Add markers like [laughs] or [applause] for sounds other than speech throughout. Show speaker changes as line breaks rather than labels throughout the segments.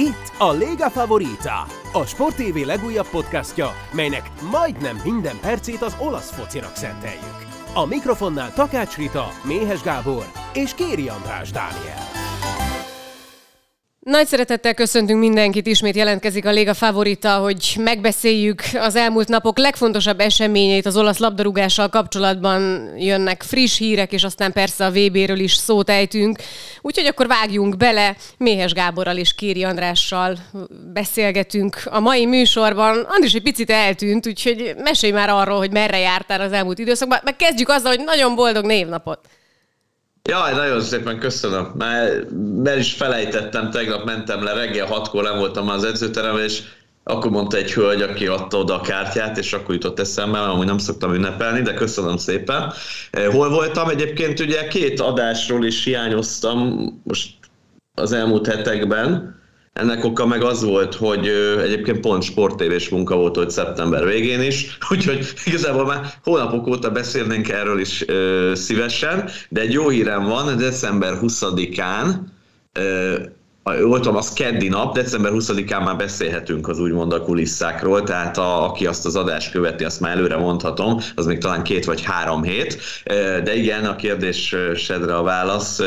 Itt a Lega Favorita, a Sport TV legújabb podcastja, melynek majdnem minden percét az olasz focinak szenteljük. A mikrofonnál Takács Rita, Méhes Gábor és Kéri András Dániel.
Nagy szeretettel köszöntünk mindenkit, ismét jelentkezik a Léga Favorita, hogy megbeszéljük az elmúlt napok legfontosabb eseményeit az olasz labdarúgással kapcsolatban. Jönnek friss hírek, és aztán persze a VB-ről is szót ejtünk. Úgyhogy akkor vágjunk bele, Méhes Gáborral és Kéri Andrással beszélgetünk a mai műsorban. Andris egy picit eltűnt, úgyhogy mesélj már arról, hogy merre jártál az elmúlt időszakban. Meg kezdjük azzal, hogy nagyon boldog névnapot.
Jaj, nagyon szépen köszönöm. Már el is felejtettem, tegnap mentem le, reggel hatkor nem voltam az edzőteremben, és akkor mondta egy hölgy, aki adta oda a kártyát, és akkor jutott eszembe, mert amúgy nem szoktam ünnepelni, de köszönöm szépen. Eh, hol voltam? Egyébként ugye két adásról is hiányoztam most az elmúlt hetekben. Ennek oka meg az volt, hogy egyébként pont sportévés munka volt, hogy szeptember végén is, [laughs] úgyhogy igazából már hónapok óta beszélnénk erről is ö, szívesen, de egy jó hírem van, december 20-án voltam az keddi nap, december 20-án már beszélhetünk az úgymond a kulisszákról, tehát a, aki azt az adást követi, azt már előre mondhatom, az még talán két vagy három hét, de igen, a kérdésedre a válasz,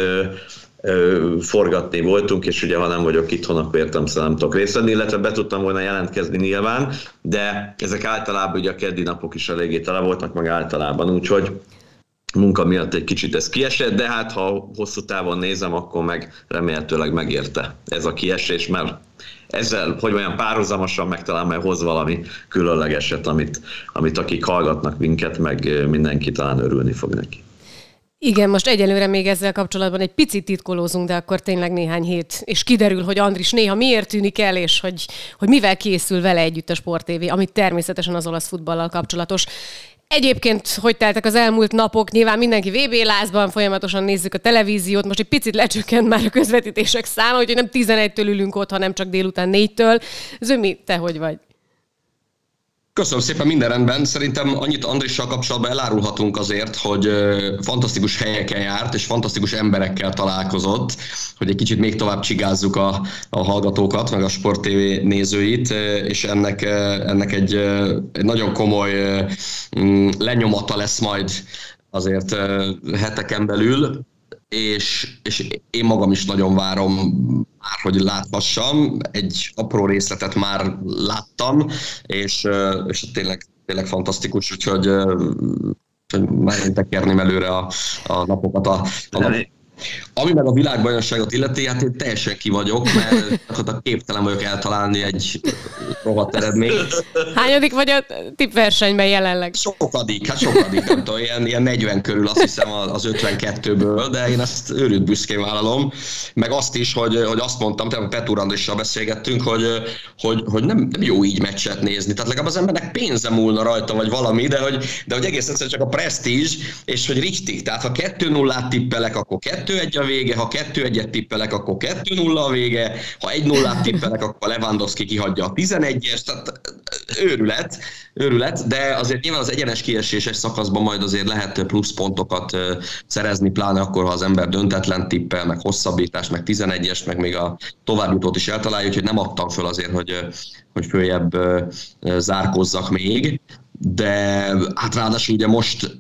forgatni voltunk, és ugye ha nem vagyok itthon, akkor értem nem tudok részt venni, illetve be tudtam volna jelentkezni nyilván, de ezek általában ugye a keddi napok is eléggé tele voltak, meg általában, úgyhogy munka miatt egy kicsit ez kiesett, de hát ha hosszú távon nézem, akkor meg remélhetőleg megérte ez a kiesés, mert ezzel, hogy olyan párhuzamosan meg talán majd hoz valami különlegeset, amit, amit akik hallgatnak minket, meg mindenki talán örülni fog neki.
Igen, most egyelőre még ezzel kapcsolatban egy picit titkolózunk, de akkor tényleg néhány hét, és kiderül, hogy Andris néha miért tűnik el, és hogy, hogy mivel készül vele együtt a Sport TV, amit természetesen az olasz futballal kapcsolatos. Egyébként, hogy teltek az elmúlt napok, nyilván mindenki VB lázban, folyamatosan nézzük a televíziót, most egy picit lecsökkent már a közvetítések száma, úgyhogy nem 11-től ülünk ott, hanem csak délután 4-től. Zömi, te hogy vagy?
Köszönöm szépen, minden rendben. Szerintem annyit Andrissal kapcsolatban elárulhatunk azért, hogy fantasztikus helyeken járt, és fantasztikus emberekkel találkozott, hogy egy kicsit még tovább csigázzuk a, a hallgatókat, meg a Sport TV nézőit, és ennek, ennek egy, egy nagyon komoly mm, lenyomata lesz majd azért heteken belül és, és én magam is nagyon várom már, hogy láthassam. Egy apró részletet már láttam, és, és tényleg, tényleg fantasztikus, úgyhogy, már tekerni előre a, a napokat. A, a nap... Ami meg a világbajnokságot illeti, hát én teljesen ki vagyok, mert a képtelen vagyok eltalálni egy rohadt eredményt.
Hányadik vagy a tippversenyben jelenleg?
Sokadik, hát sokadik, nem tudom, ilyen, ilyen 40 körül azt hiszem az 52-ből, de én ezt őrült büszkén vállalom. Meg azt is, hogy, hogy azt mondtam, tehát Petúr Andrissal beszélgettünk, hogy, hogy, hogy nem, nem, jó így meccset nézni. Tehát legalább az embernek pénze múlna rajta, vagy valami, de hogy, de hogy egész egyszerűen csak a presztízs, és hogy richtig. Tehát ha 2-0-át tippelek, akkor 2-1 a vége, ha 2-1-et tippelek, akkor 2-0 a vége, ha 1-0-át tippelek, akkor Lewandowski kihagyja a 11-es, tehát őrület, őrület, de azért nyilván az egyenes kieséses szakaszban majd azért lehet pluszpontokat szerezni, pláne akkor, ha az ember döntetlen tippel, meg hosszabbítás, meg 11-es, meg még a továbbjutót is eltalálja, úgyhogy nem adtam föl azért, hogy, hogy följebb zárkozzak még, de hát ráadásul ugye most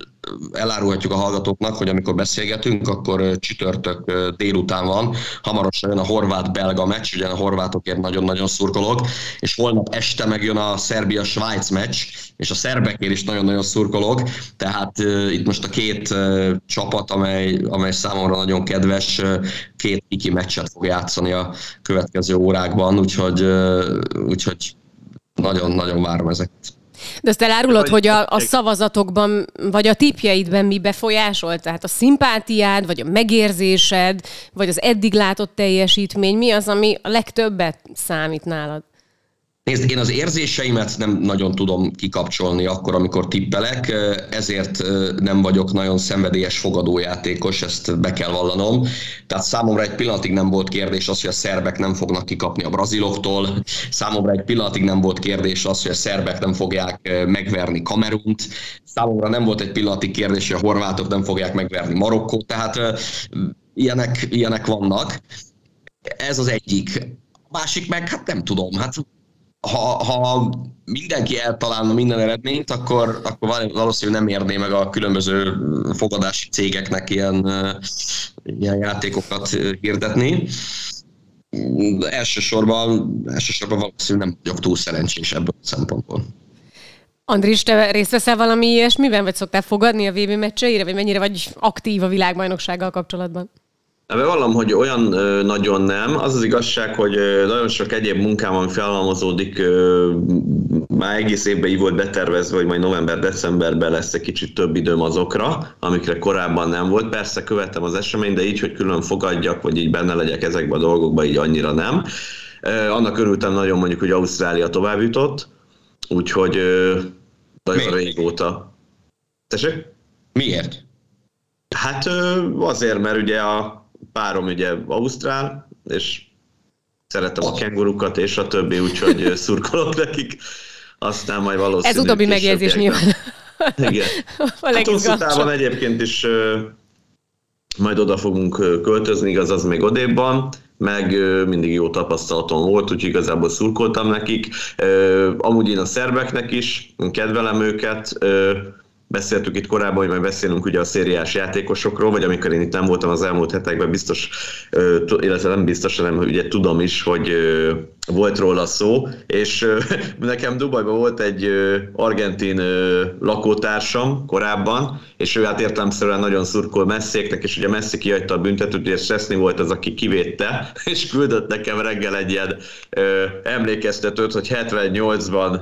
elárulhatjuk a hallgatóknak, hogy amikor beszélgetünk, akkor csütörtök délután van, hamarosan jön a horvát-belga meccs, ugye a horvátokért nagyon-nagyon szurkolok, és holnap este megjön a Szerbia-Svájc meccs, és a szerbekért is nagyon-nagyon szurkolok, tehát itt most a két csapat, amely, amely számomra nagyon kedves, két kiki meccset fog játszani a következő órákban, úgyhogy, úgyhogy nagyon-nagyon várom ezeket.
De azt elárulod, hogy a, a szavazatokban, vagy a tipjeidben mi befolyásol? Tehát a szimpátiád, vagy a megérzésed, vagy az eddig látott teljesítmény, mi az, ami a legtöbbet számít nálad?
Nézd, én az érzéseimet nem nagyon tudom kikapcsolni akkor, amikor tippelek, ezért nem vagyok nagyon szenvedélyes fogadójátékos, ezt be kell vallanom. Tehát számomra egy pillanatig nem volt kérdés az, hogy a szerbek nem fognak kikapni a braziloktól, számomra egy pillanatig nem volt kérdés az, hogy a szerbek nem fogják megverni Kamerunt, számomra nem volt egy pillanatig kérdés, hogy a horvátok nem fogják megverni Marokkót, tehát ilyenek, ilyenek vannak. Ez az egyik másik meg, hát nem tudom, hát ha, ha mindenki eltalálna minden eredményt, akkor, akkor valószínűleg nem érné meg a különböző fogadási cégeknek ilyen, ilyen játékokat hirdetni. De elsősorban, elsősorban valószínűleg nem vagyok túl szerencsés ebből a szempontból.
Andris, te részt veszel valami ilyesmiben, vagy szoktál fogadni a VB meccseire, vagy mennyire vagy aktív a világbajnoksággal kapcsolatban?
Bevallom, hogy olyan nagyon nem. Az az igazság, hogy nagyon sok egyéb munkám, ami felhalmozódik, már egész évben így volt betervezve, hogy majd november-decemberben lesz egy kicsit több időm azokra, amikre korábban nem volt. Persze követtem az eseményt, de így, hogy külön fogadjak, vagy így benne legyek ezekben a dolgokban, így annyira nem. Annak örültem nagyon mondjuk, hogy Ausztrália tovább jutott, úgyhogy nagyon régóta. Tessék?
Miért?
Hát azért, mert ugye a párom ugye Ausztrál, és szeretem a kengurukat és a többi, úgyhogy [laughs] szurkolok nekik. Aztán majd valószínűleg...
Ez utóbbi megjegyzés nyilván.
Igen. [laughs] hát hosszú távon egyébként is majd oda fogunk költözni, igaz, az még odébban, meg mindig jó tapasztalatom volt, úgyhogy igazából szurkoltam nekik. Amúgy én a szerbeknek is, kedvelem őket, beszéltük itt korábban, hogy majd beszélünk ugye a szériás játékosokról, vagy amikor én itt nem voltam az elmúlt hetekben, biztos, illetve nem biztos, hanem ugye tudom is, hogy volt róla szó, és [laughs] nekem Dubajban volt egy argentin lakótársam korábban, és ő hát értelemszerűen nagyon szurkol messzéknek, és ugye Messzi kihagyta a büntetőt, és Seszni volt az, aki kivédte, [laughs] és küldött nekem reggel egy ilyen emlékeztetőt, hogy 78-ban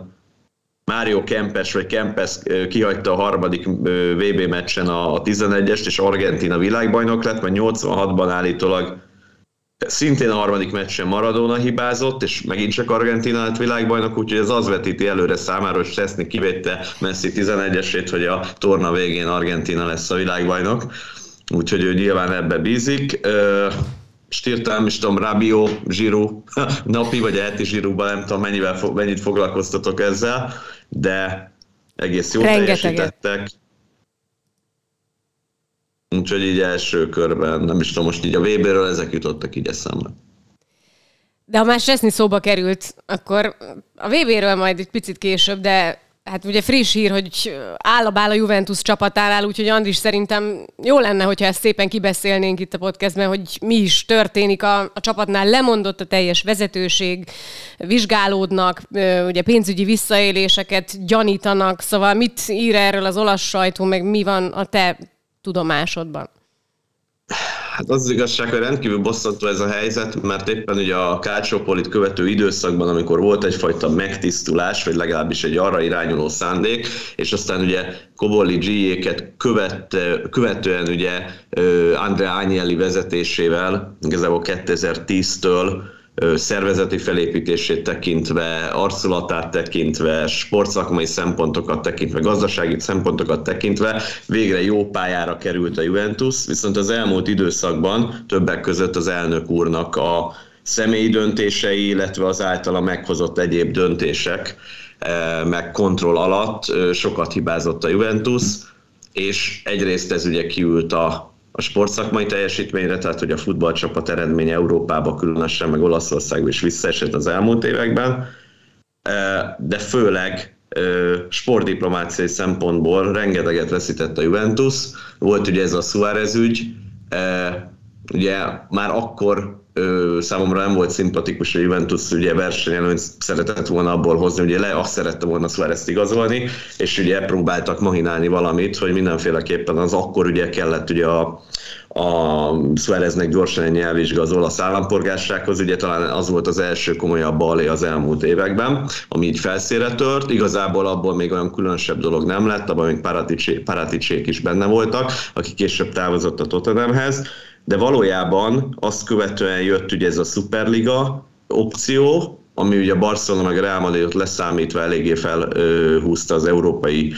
Mário Kempes vagy Kempes kihagyta a harmadik VB meccsen a 11-est, és Argentina világbajnok lett, mert 86-ban állítólag szintén a harmadik meccsen Maradona hibázott, és megint csak Argentina lett világbajnok, úgyhogy ez az vetíti előre számára, hogy Szczesny kivédte Messi 11-esét, hogy a torna végén Argentina lesz a világbajnok. Úgyhogy ő nyilván ebbe bízik stírt nem is tudom, Rabio, Zsiru, [laughs] napi vagy elti Zsiruban, nem tudom mennyivel, mennyit foglalkoztatok ezzel, de egész jól Rengeteget. teljesítettek. Úgyhogy így első körben, nem is tudom, most így a VB-ről ezek jutottak így eszembe.
De ha már Seszni szóba került, akkor a VB-ről majd egy picit később, de Hát ugye friss hír, hogy áll a bál a Juventus csapatánál, úgyhogy Andris szerintem jó lenne, hogyha ezt szépen kibeszélnénk itt a podcastben, hogy mi is történik a, a csapatnál. Lemondott a teljes vezetőség, vizsgálódnak, ugye pénzügyi visszaéléseket gyanítanak, szóval mit ír erről az olasz sajtó, meg mi van a te tudomásodban?
Hát az, az igazság, hogy rendkívül bosszantó ez a helyzet, mert éppen ugye a Kácsópolit követő időszakban, amikor volt egyfajta megtisztulás, vagy legalábbis egy arra irányuló szándék, és aztán ugye Koboli G-éket követte, követően ugye Andrea Agnelli vezetésével, igazából 2010-től szervezeti felépítését tekintve, arculatát tekintve, sportszakmai szempontokat tekintve, gazdasági szempontokat tekintve végre jó pályára került a Juventus, viszont az elmúlt időszakban többek között az elnök úrnak a személyi döntései, illetve az általa meghozott egyéb döntések meg kontroll alatt sokat hibázott a Juventus, és egyrészt ez ugye kiült a a sportszakmai teljesítményre, tehát hogy a futballcsapat eredménye Európába különösen, meg Olaszországban is visszaesett az elmúlt években, de főleg sportdiplomáciai szempontból rengeteget veszített a Juventus. Volt ugye ez a Suárez ügy, ugye már akkor ö, számomra nem volt szimpatikus, hogy Juventus ugye versenyelőnyt szeretett volna abból hozni, ugye le azt szerette volna Suárez igazolni, és ugye próbáltak mahinálni valamit, hogy mindenféleképpen az akkor ugye kellett ugye a, a Suáreznek gyorsan egy nyelvvizsga az olasz állampolgársághoz, ugye talán az volt az első komolyabb balé az elmúlt években, ami így felszére tört, igazából abból még olyan különösebb dolog nem lett, abban még Paraticsék is benne voltak, akik később távozott a Tottenhamhez, de valójában azt követően jött ugye ez a Superliga opció, ami ugye Barcelona meg Real Madridot leszámítva eléggé felhúzta az európai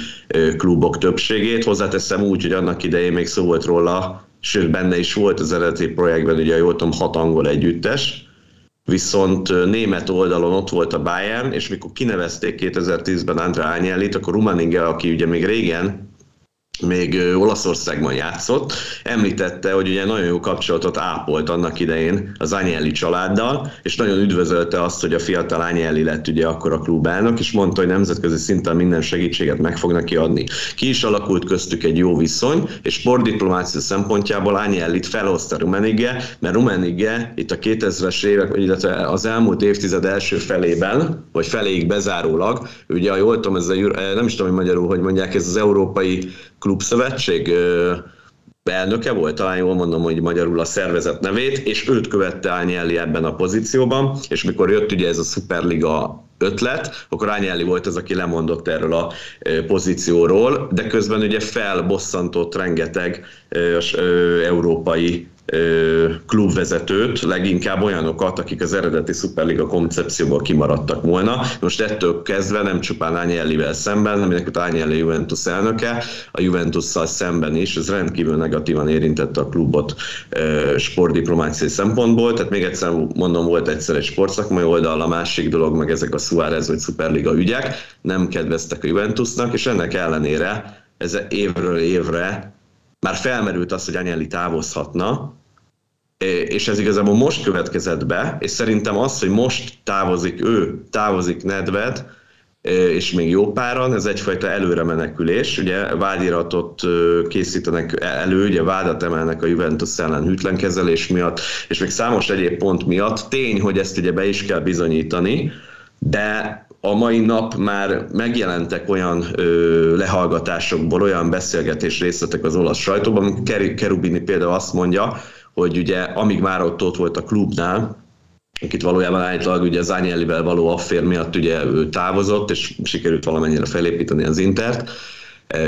klubok többségét. Hozzáteszem úgy, hogy annak idején még szó volt róla, sőt benne is volt az eredeti projektben, ugye jól tudom, hat angol együttes, viszont német oldalon ott volt a Bayern, és mikor kinevezték 2010-ben Andrea Agnellit, akkor Rumaninge, aki ugye még régen még Olaszországban játszott, említette, hogy ugye nagyon jó kapcsolatot ápolt annak idején az Agnelli családdal, és nagyon üdvözölte azt, hogy a fiatal Agnelli lett ugye akkor a klubelnök, és mondta, hogy nemzetközi szinten minden segítséget meg fog neki adni. Ki is alakult köztük egy jó viszony, és sportdiplomácia szempontjából Agnellit felhozta Rumenige, mert Rumenige itt a 2000-es évek, illetve az elmúlt évtized első felében, vagy feléig bezárólag, ugye, jól tudom, ez a, nem is tudom, hogy magyarul, hogy mondják, ez az európai klubszövetség elnöke volt, talán jól mondom, hogy magyarul a szervezet nevét, és őt követte Ányelli ebben a pozícióban, és mikor jött ugye ez a Superliga ötlet, akkor Ányelli volt az, aki lemondott erről a pozícióról, de közben ugye felbosszantott rengeteg európai klubvezetőt, leginkább olyanokat, akik az eredeti Superliga koncepcióból kimaradtak volna. Most ettől kezdve nem csupán Ányellivel szemben, aminek a Ányelli Juventus elnöke, a Juventusszal szemben is, ez rendkívül negatívan érintette a klubot sportdiplomáciai szempontból, tehát még egyszer mondom, volt egyszer egy sportszakmai oldal, a másik dolog meg ezek a Suárez vagy Superliga ügyek, nem kedveztek a Juventusnak, és ennek ellenére ez évről évre már felmerült az, hogy Agnelli távozhatna, és ez igazából most következett be, és szerintem az, hogy most távozik ő, távozik Nedved, és még jó páran, ez egyfajta előre menekülés. Ugye vádiratot készítenek elő, ugye vádat emelnek a Juventus ellen hűtlenkezelés miatt, és még számos egyéb pont miatt. Tény, hogy ezt ugye be is kell bizonyítani, de a mai nap már megjelentek olyan ö, lehallgatásokból, olyan beszélgetés részletek az olasz sajtóban, amikor Kerubini például azt mondja, hogy ugye amíg már ott, ott volt a klubnál, akit valójában állítólag ugye az való affér miatt ugye ő távozott, és sikerült valamennyire felépíteni az Intert,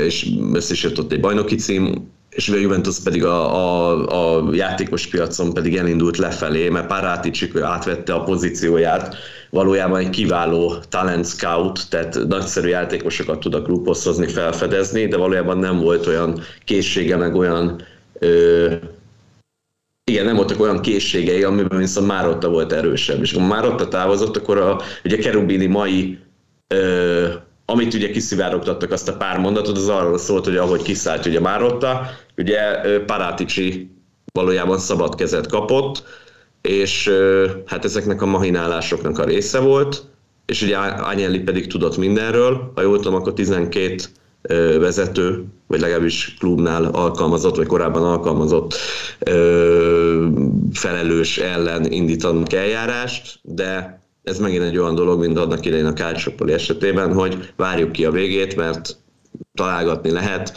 és össze is jött ott egy bajnoki cím, és a Juventus pedig a, a, a játékos piacon pedig elindult lefelé, mert Paráticsik átvette a pozícióját, valójában egy kiváló talent scout, tehát nagyszerű játékosokat tud a klubhoz hozni, felfedezni, de valójában nem volt olyan készsége, meg olyan ö, igen, nem voltak olyan készségei, amiben viszont Márotta volt erősebb. És ha Márotta távozott, akkor a, ugye Kerubini mai ö, amit ugye kiszivárogtattak azt a pár mondatot, az arról szólt, hogy ahogy kiszállt ugye Márotta, ugye Paráticsi valójában szabad kezet kapott, és hát ezeknek a mahinálásoknak a része volt, és ugye Agnelli pedig tudott mindenről, ha jól tudom, akkor 12 vezető, vagy legalábbis klubnál alkalmazott, vagy korábban alkalmazott felelős ellen indítanak eljárást, de ez megint egy olyan dolog, mint annak idején a Kárcsopoli esetében, hogy várjuk ki a végét, mert találgatni lehet,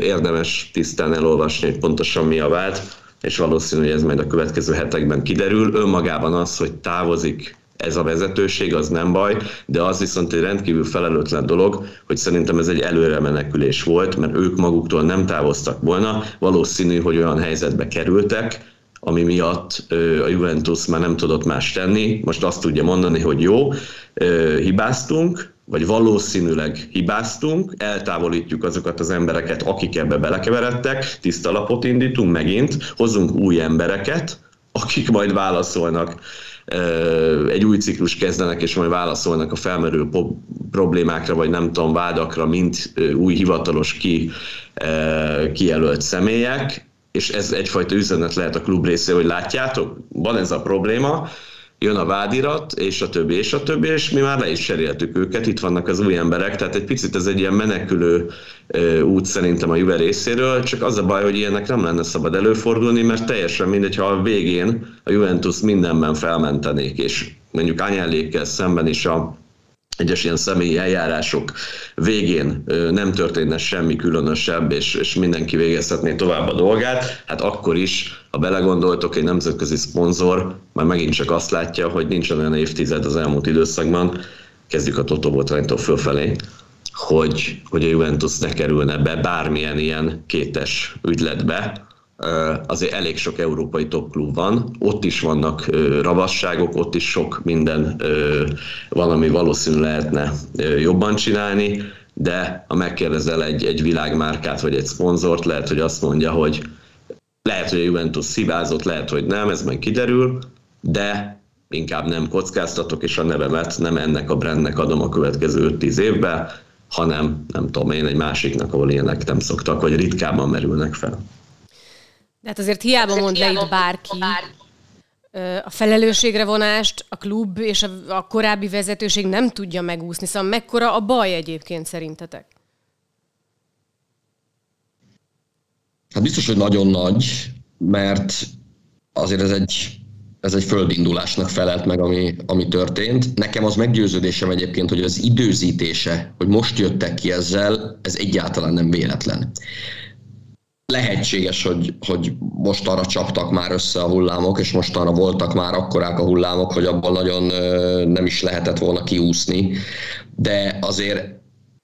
érdemes tisztán elolvasni, hogy pontosan mi a vád, és valószínű, hogy ez majd a következő hetekben kiderül. Önmagában az, hogy távozik ez a vezetőség, az nem baj, de az viszont egy rendkívül felelőtlen dolog, hogy szerintem ez egy előre menekülés volt, mert ők maguktól nem távoztak volna, valószínű, hogy olyan helyzetbe kerültek, ami miatt a Juventus már nem tudott más tenni. Most azt tudja mondani, hogy jó, hibáztunk, vagy valószínűleg hibáztunk, eltávolítjuk azokat az embereket, akik ebbe belekeveredtek, tiszta lapot indítunk megint, hozunk új embereket, akik majd válaszolnak, egy új ciklus kezdenek, és majd válaszolnak a felmerülő problémákra, vagy nem tudom, vádakra, mint új hivatalos ki, kijelölt személyek, és ez egyfajta üzenet lehet a klub részéről, hogy látjátok, van ez a probléma, jön a vádirat, és a többi, és a többi, és mi már le is cseréltük őket, itt vannak az új emberek, tehát egy picit ez egy ilyen menekülő út szerintem a Juve részéről, csak az a baj, hogy ilyenek nem lenne szabad előfordulni, mert teljesen mindegy, ha a végén a Juventus mindenben felmentenék, és mondjuk Anyellékkel szemben is a egyes ilyen személyi eljárások végén nem történne semmi különösebb, és, és mindenki végezhetné tovább a dolgát, hát akkor is, ha belegondoltok, egy nemzetközi szponzor már megint csak azt látja, hogy nincsen olyan évtized az elmúlt időszakban, kezdjük a Toto Botránytól fölfelé, hogy, hogy a Juventus ne kerülne be bármilyen ilyen kétes ügyletbe, azért elég sok európai topklub van, ott is vannak ravasságok, ott is sok minden van, ami valószínű lehetne jobban csinálni, de ha megkérdezel egy, egy világmárkát vagy egy szponzort, lehet, hogy azt mondja, hogy lehet, hogy a Juventus hibázott, lehet, hogy nem, ez majd kiderül, de inkább nem kockáztatok, és a nevemet nem ennek a brandnek adom a következő 5-10 évben, hanem nem tudom én egy másiknak, ahol ilyenek nem szoktak, vagy ritkában merülnek fel.
De hát azért hiába mond le itt bárki a felelősségre vonást a klub és a korábbi vezetőség nem tudja megúszni. Szóval mekkora a baj egyébként szerintetek?
Hát biztos, hogy nagyon nagy, mert azért ez egy, ez egy földindulásnak felelt meg, ami, ami történt. Nekem az meggyőződésem egyébként, hogy az időzítése, hogy most jöttek ki ezzel, ez egyáltalán nem véletlen. Lehetséges, hogy, hogy most arra csaptak már össze a hullámok, és most arra voltak már akkorák a hullámok, hogy abban nagyon nem is lehetett volna kiúszni, de azért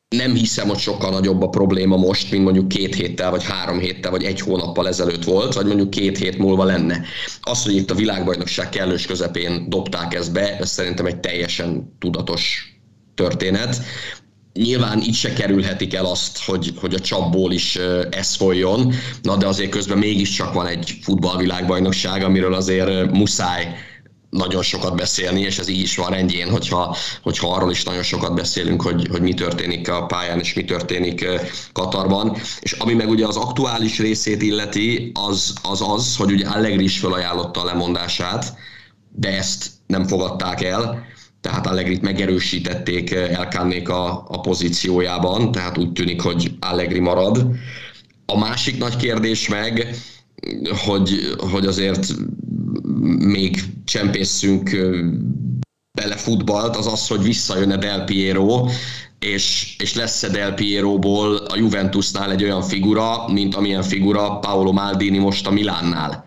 nem hiszem, hogy sokkal nagyobb a probléma most, mint mondjuk két héttel, vagy három héttel, vagy egy hónappal ezelőtt volt, vagy mondjuk két hét múlva lenne. Az, hogy itt a világbajnokság kellős közepén dobták ezt be, ez szerintem egy teljesen tudatos történet. Nyilván itt se kerülhetik el azt, hogy, hogy a csapból is ez folyjon, na de azért közben mégiscsak van egy futballvilágbajnokság, amiről azért muszáj nagyon sokat beszélni, és ez így is van rendjén, hogyha, hogyha arról is nagyon sokat beszélünk, hogy, hogy mi történik a pályán, és mi történik Katarban. És ami meg ugye az aktuális részét illeti, az az, az hogy ugye Allegri is felajánlotta a lemondását, de ezt nem fogadták el, tehát Allegrit megerősítették Elkánnék a, a pozíciójában, tehát úgy tűnik, hogy Allegri marad. A másik nagy kérdés meg, hogy, hogy azért még csempészünk bele futballt, az az, hogy visszajön-e Del Piero, és, és lesz-e Del Pieroból a Juventusnál egy olyan figura, mint amilyen figura Paolo Maldini most a Milánnál.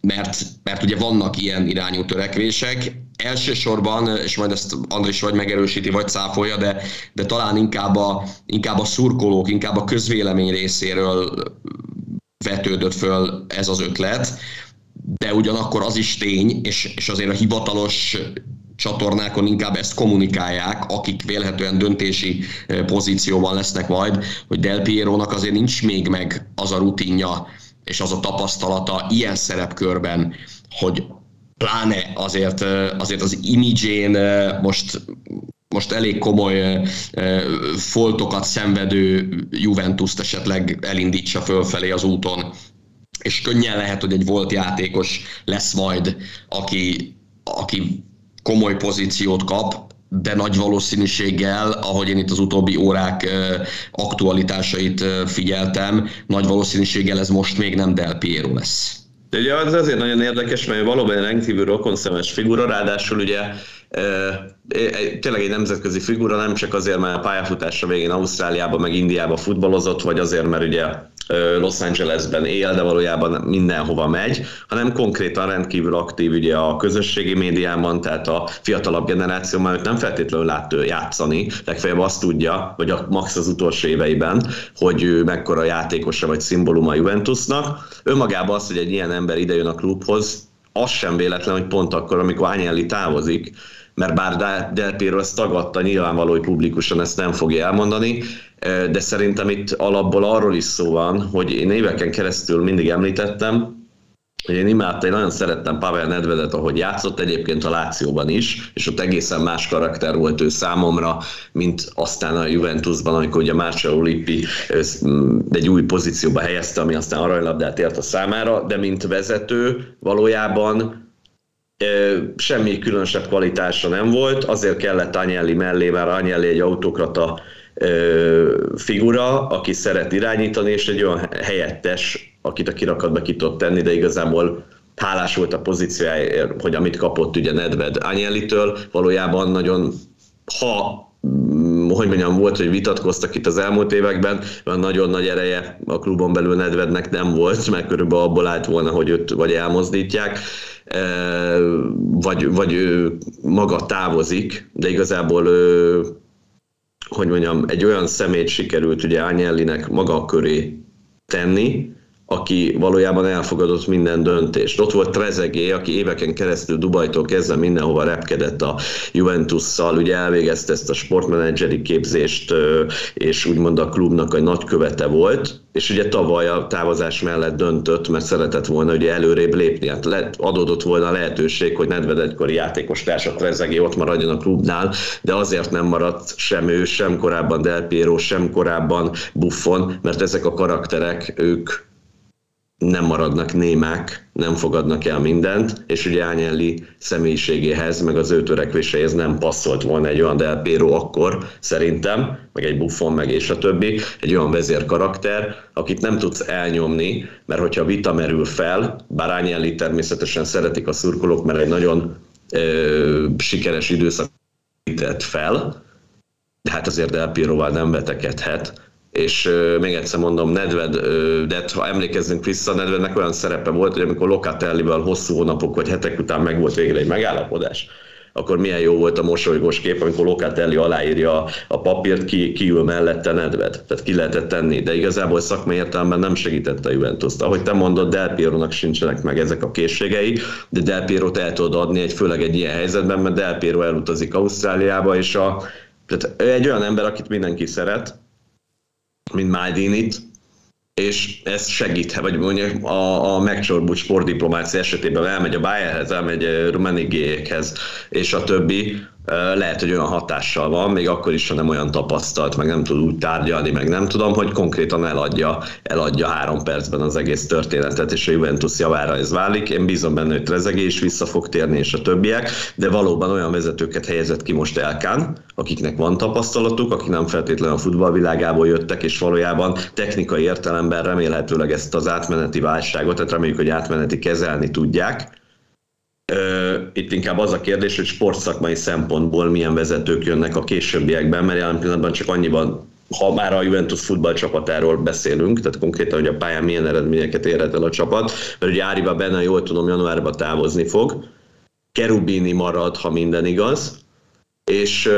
Mert, mert ugye vannak ilyen irányú törekvések, elsősorban, és majd ezt Andris vagy megerősíti, vagy cáfolja, de, de talán inkább a, inkább a szurkolók, inkább a közvélemény részéről vetődött föl ez az ötlet, de ugyanakkor az is tény, és, és azért a hivatalos csatornákon inkább ezt kommunikálják, akik vélhetően döntési eh, pozícióban lesznek majd, hogy Del Piero-nak azért nincs még meg az a rutinja és az a tapasztalata ilyen szerepkörben, hogy pláne azért, azért az imidzsén most most elég komoly foltokat szenvedő Juventus-t esetleg elindítsa fölfelé az úton és könnyen lehet, hogy egy volt játékos lesz majd, aki, aki komoly pozíciót kap, de nagy valószínűséggel, ahogy én itt az utóbbi órák aktualitásait figyeltem, nagy valószínűséggel ez most még nem Del Piero lesz.
De ugye az azért nagyon érdekes, mert valóban egy rendkívül rokonszemes figura, ráadásul ugye tényleg egy nemzetközi figura, nem csak azért, mert a pályafutása végén Ausztráliába, meg Indiába futballozott, vagy azért, mert ugye Los Angelesben él, de valójában mindenhova megy, hanem konkrétan rendkívül aktív ugye a közösségi médiában, tehát a fiatalabb generáció már nem feltétlenül lát játszani, legfeljebb azt tudja, vagy a max az utolsó éveiben, hogy ő mekkora játékosa vagy szimbóluma a Juventusnak. Önmagában az, hogy egy ilyen ember idejön a klubhoz, az sem véletlen, hogy pont akkor, amikor Ányelli távozik, mert bár Del Piero ezt tagadta, nyilvánvaló, hogy publikusan ezt nem fogja elmondani, de szerintem itt alapból arról is szó van, hogy én éveken keresztül mindig említettem, hogy én imádtam, én nagyon szerettem Pavel Nedvedet, ahogy játszott egyébként a Lációban is, és ott egészen más karakter volt ő számomra, mint aztán a Juventusban, amikor ugye Marcelo Lippi egy új pozícióba helyezte, ami aztán aranylabdát ért a számára, de mint vezető valójában semmi különösebb kvalitása nem volt, azért kellett Agnelli mellé, mert Agnelli egy autokrata figura, aki szeret irányítani, és egy olyan helyettes, akit a kirakatba ki tudott tenni, de igazából hálás volt a pozíciójáért, hogy amit kapott ugye Nedved Agnelli-től, valójában nagyon, ha hogy mondjam, volt, hogy vitatkoztak itt az elmúlt években, van nagyon nagy ereje a klubon belül Nedvednek nem volt, mert körülbelül abból állt volna, hogy őt vagy elmozdítják, vagy, vagy ő maga távozik, de igazából hogy mondjam, egy olyan szemét sikerült ugye Agnellinek maga köré tenni, aki valójában elfogadott minden döntést. Ott volt Trezegé, aki éveken keresztül Dubajtól kezdve mindenhova repkedett a Juventusszal, ugye elvégezte ezt a sportmenedzseri képzést, és úgymond a klubnak egy nagykövete volt, és ugye tavaly a távozás mellett döntött, mert szeretett volna ugye előrébb lépni. Hát adódott volna a lehetőség, hogy Nedved egykori játékos társa Trezegé ott maradjon a klubnál, de azért nem maradt sem ő, sem korábban Del Piero, sem korábban Buffon, mert ezek a karakterek, ők nem maradnak némák, nem fogadnak el mindent, és ugye Ányelli személyiségéhez, meg az ő törekvéséhez nem passzolt volna egy olyan Del Piero akkor, szerintem, meg egy Buffon, meg és a többi, egy olyan vezérkarakter, akit nem tudsz elnyomni, mert hogyha vita merül fel, bár Ányelli természetesen szeretik a szurkolók, mert egy nagyon ö, sikeres időszak fel, de hát azért Del Pieroval nem vetekedhet, és még egyszer mondom, Nedved, de ha emlékezzünk vissza, Nedvednek olyan szerepe volt, hogy amikor Locatellivel hosszú hónapok vagy hetek után meg volt végre egy megállapodás, akkor milyen jó volt a mosolygós kép, amikor Locatelli aláírja a papírt, ki, kiül mellette Nedved. Tehát ki lehetett tenni, de igazából szakmai értelemben nem segítette a Juventus-t. Ahogy te mondod, Del Piero-nak sincsenek meg ezek a készségei, de Del Piero-t el tudod adni egy, főleg egy ilyen helyzetben, mert Del Piero elutazik Ausztráliába, és a, tehát egy olyan ember, akit mindenki szeret, mint Maldinit, és ez segíthet, vagy mondjuk a, a megcsorbult sportdiplomácia esetében elmegy a Bayernhez, elmegy Rumenigékhez, és a többi, lehet, hogy olyan hatással van, még akkor is, ha nem olyan tapasztalt, meg nem tud úgy tárgyalni, meg nem tudom, hogy konkrétan eladja, eladja három percben az egész történetet, és a Juventus javára ez válik. Én bízom benne, hogy Trezegé is vissza fog térni, és a többiek, de valóban olyan vezetőket helyezett ki most Elkán, akiknek van tapasztalatuk, akik nem feltétlenül a futballvilágából jöttek, és valójában technikai értelemben remélhetőleg ezt az átmeneti válságot, tehát reméljük, hogy átmeneti kezelni tudják, itt inkább az a kérdés, hogy sportszakmai szempontból milyen vezetők jönnek a későbbiekben, mert jelen pillanatban csak annyiban ha már a Juventus futballcsapatáról beszélünk, tehát konkrétan, hogy a pályán milyen eredményeket érhet el a csapat, mert ugye Áriba benne, jól tudom, januárban távozni fog, Kerubini marad, ha minden igaz, és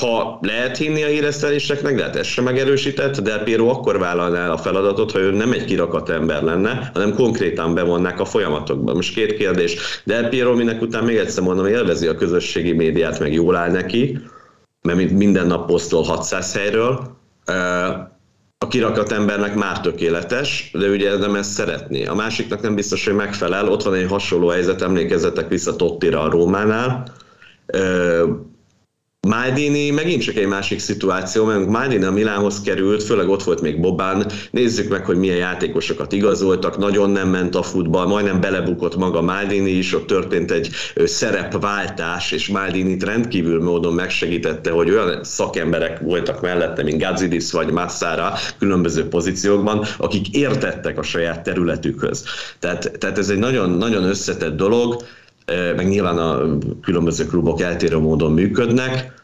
ha lehet hinni a híreszteléseknek, de hát ez sem megerősített, Del Piero akkor vállalná a feladatot, ha ő nem egy kirakat ember lenne, hanem konkrétan bevonnák a folyamatokba. Most két kérdés. Del Piero minek után még egyszer mondom, élvezi a közösségi médiát, meg jól áll neki, mert minden nap posztol 600 helyről. A kirakat embernek már tökéletes, de ugye nem ezt szeretné. A másiknak nem biztos, hogy megfelel. Ott van egy hasonló helyzet, emlékezzetek vissza Tottira a Rómánál Maldini megint csak egy másik szituáció, mert Maldini a Milánhoz került, főleg ott volt még Bobán, nézzük meg, hogy milyen játékosokat igazoltak, nagyon nem ment a futball, majdnem belebukott maga Maldini is, ott történt egy szerepváltás, és Maldini rendkívül módon megsegítette, hogy olyan szakemberek voltak mellette, mint Gazidis vagy Massara különböző pozíciókban, akik értettek a saját területükhöz. Tehát, tehát ez egy nagyon, nagyon összetett dolog, meg nyilván a különböző klubok eltérő módon működnek.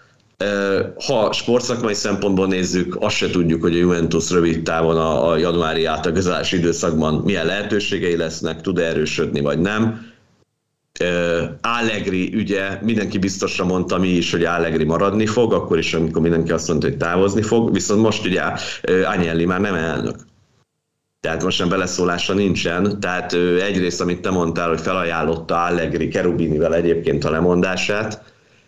Ha sportszakmai szempontból nézzük, azt se tudjuk, hogy a Juventus rövid távon a, januári átagazási időszakban milyen lehetőségei lesznek, tud erősödni vagy nem. Allegri ügye, mindenki biztosra mondta mi is, hogy Allegri maradni fog, akkor is, amikor mindenki azt mondta, hogy távozni fog, viszont most ugye Agnelli már nem elnök tehát most sem beleszólása nincsen. Tehát egyrészt, amit te mondtál, hogy felajánlotta Allegri Kerubinivel egyébként a lemondását,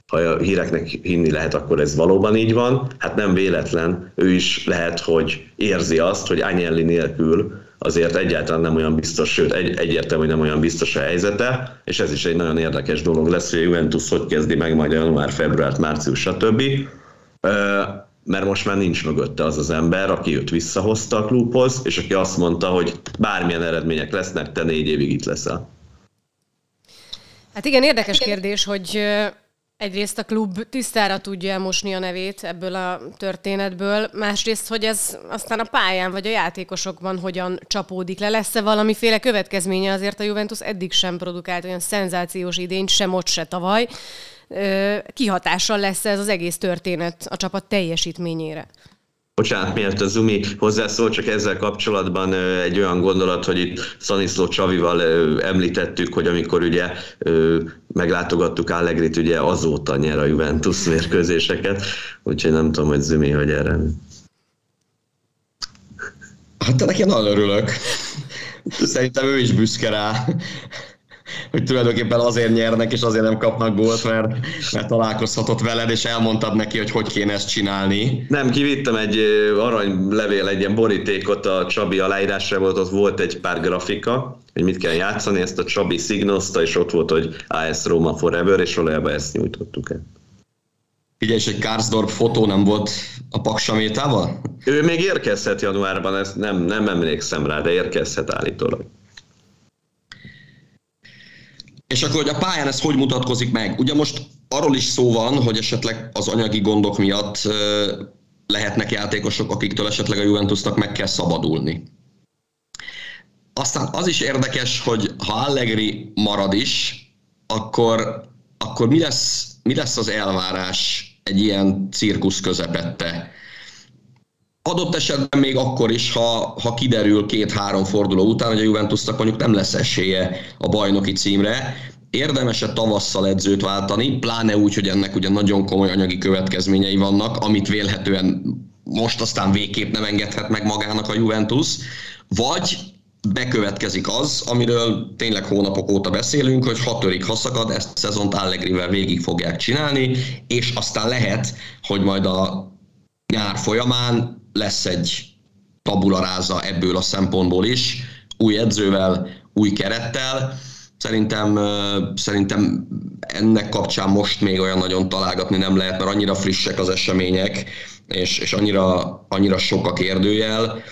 ha a híreknek hinni lehet, akkor ez valóban így van. Hát nem véletlen, ő is lehet, hogy érzi azt, hogy Agnelli nélkül azért egyáltalán nem olyan biztos, sőt egy, egyértelmű, hogy nem olyan biztos a helyzete, és ez is egy nagyon érdekes dolog lesz, hogy a Juventus hogy kezdi meg majd január, február, március, stb mert most már nincs mögötte az az ember, aki őt visszahozta a klubhoz, és aki azt mondta, hogy bármilyen eredmények lesznek, te négy évig itt leszel.
Hát igen, érdekes kérdés, hogy egyrészt a klub tisztára tudja mosni a nevét ebből a történetből, másrészt, hogy ez aztán a pályán vagy a játékosokban hogyan csapódik le. Lesz-e valamiféle következménye azért a Juventus eddig sem produkált olyan szenzációs idényt, sem ott, se tavaly kihatással lesz ez az egész történet a csapat teljesítményére.
Bocsánat, miért a Zumi hozzászól, csak ezzel kapcsolatban egy olyan gondolat, hogy itt Szaniszló Csavival említettük, hogy amikor ugye meglátogattuk Allegrit, ugye azóta nyer a Juventus mérkőzéseket, úgyhogy nem tudom, hogy Zumi, hogy erre
Hát neki nagyon örülök. Szerintem ő is büszke rá hogy tulajdonképpen azért nyernek, és azért nem kapnak gólt, mert, mert találkozhatott veled, és elmondtad neki, hogy hogy kéne ezt csinálni.
Nem, kivittem egy aranylevél, egy ilyen borítékot a Csabi aláírásra volt, ott volt egy pár grafika, hogy mit kell játszani, ezt a Csabi szignozta, és ott volt, hogy AS Roma Forever, és valójában ezt nyújtottuk el.
Ugye, és egy Karsdorp fotó nem volt a Paksamétával?
Ő még érkezhet januárban, ezt nem, nem emlékszem rá, de érkezhet állítólag.
És akkor, hogy a pályán ez hogy mutatkozik meg? Ugye most arról is szó van, hogy esetleg az anyagi gondok miatt lehetnek játékosok, akiktől esetleg a Juventusnak meg kell szabadulni. Aztán az is érdekes, hogy ha Allegri marad is, akkor, akkor mi, lesz, mi lesz az elvárás egy ilyen cirkusz közepette? Adott esetben még akkor is, ha, ha kiderül két-három forduló után, hogy a Juventusnak mondjuk nem lesz esélye a bajnoki címre, érdemes-e tavasszal edzőt váltani, pláne úgy, hogy ennek ugye nagyon komoly anyagi következményei vannak, amit vélhetően most aztán végképp nem engedhet meg magának a Juventus, vagy bekövetkezik az, amiről tényleg hónapok óta beszélünk, hogy ha törik, ezt a szezont Allegrivel végig fogják csinálni, és aztán lehet, hogy majd a nyár folyamán lesz egy tabularáza ebből a szempontból is, új edzővel, új kerettel. Szerintem, szerintem ennek kapcsán most még olyan nagyon találgatni nem lehet, mert annyira frissek az események, és, és annyira, annyira sok a kérdőjel,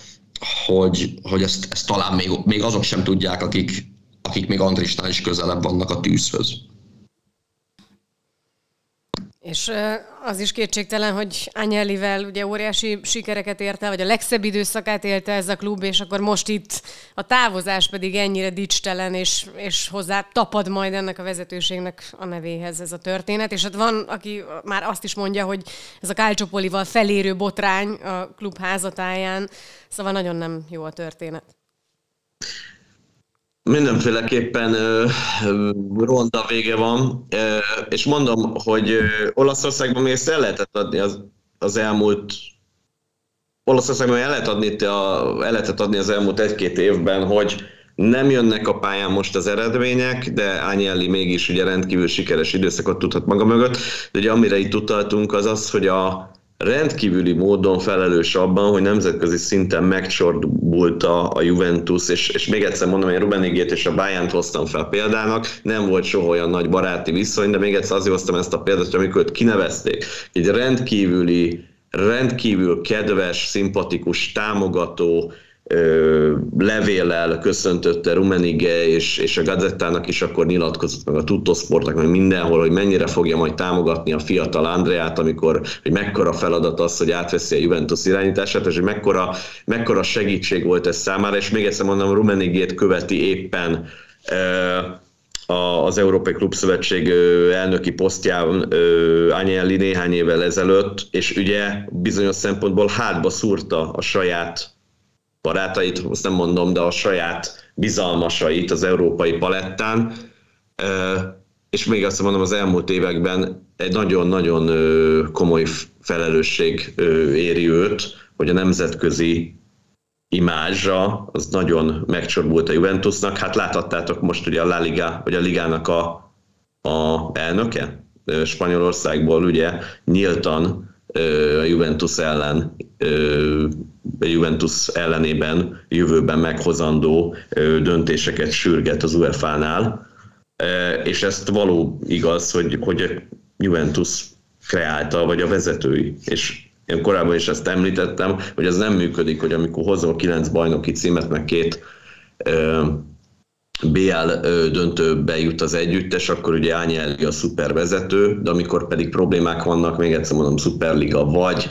hogy, hogy ezt, ezt talán még, még azok sem tudják, akik, akik még Andrisnál is közelebb vannak a tűzhöz.
És az is kétségtelen, hogy Anyelivel ugye óriási sikereket érte, vagy a legszebb időszakát élte ez a klub, és akkor most itt a távozás pedig ennyire dicstelen, és, és hozzá tapad majd ennek a vezetőségnek a nevéhez ez a történet. És hát van, aki már azt is mondja, hogy ez a Kálcsopolival felérő botrány a klub házatáján, szóval nagyon nem jó a történet.
Mindenféleképpen ronda vége van, és mondom, hogy Olaszországban még ezt el lehetett adni az, az elmúlt Olaszországban el, lehet adni, a, el lehetett adni az elmúlt egy-két évben, hogy nem jönnek a pályán most az eredmények, de Ányelli mégis ugye rendkívül sikeres időszakot tudhat maga mögött. De ugye amire itt utaltunk az az, hogy a, rendkívüli módon felelős abban, hogy nemzetközi szinten megcsordult a, Juventus, és, és még egyszer mondom, hogy Rubenigét és a bayern hoztam fel példának, nem volt soha olyan nagy baráti viszony, de még egyszer azért hoztam ezt a példát, hogy amikor őt kinevezték, egy rendkívüli, rendkívül kedves, szimpatikus, támogató, levéllel köszöntötte Rumenige és, és a Gazettának is akkor nyilatkozott, meg a Tuttosportnak, meg mindenhol, hogy mennyire fogja majd támogatni a fiatal Andreát, amikor, hogy mekkora feladat az, hogy átveszi a Juventus irányítását, és hogy mekkora, mekkora segítség volt ez számára, és még egyszer mondom, Rumenigét követi éppen az Európai Klubszövetség elnöki posztján Agnelli néhány évvel ezelőtt, és ugye bizonyos szempontból hátba szúrta a saját barátait, azt nem mondom, de a saját bizalmasait az európai palettán, és még azt mondom, az elmúlt években egy nagyon-nagyon komoly felelősség éri őt, hogy a nemzetközi imázsa az nagyon megcsorbult a Juventusnak. Hát láthattátok most ugye a La Liga, vagy a Ligának a, a elnöke Spanyolországból ugye nyíltan a Juventus ellen, Juventus ellenében jövőben meghozandó döntéseket sürget az UEFA-nál, és ezt való igaz, hogy, hogy Juventus kreálta, vagy a vezetői, és én korábban is ezt említettem, hogy ez nem működik, hogy amikor hozol kilenc bajnoki címet, meg két BL döntőbe jut az együttes, akkor ugye Ányelli a szupervezető, de amikor pedig problémák vannak, még egyszer mondom, szuperliga, vagy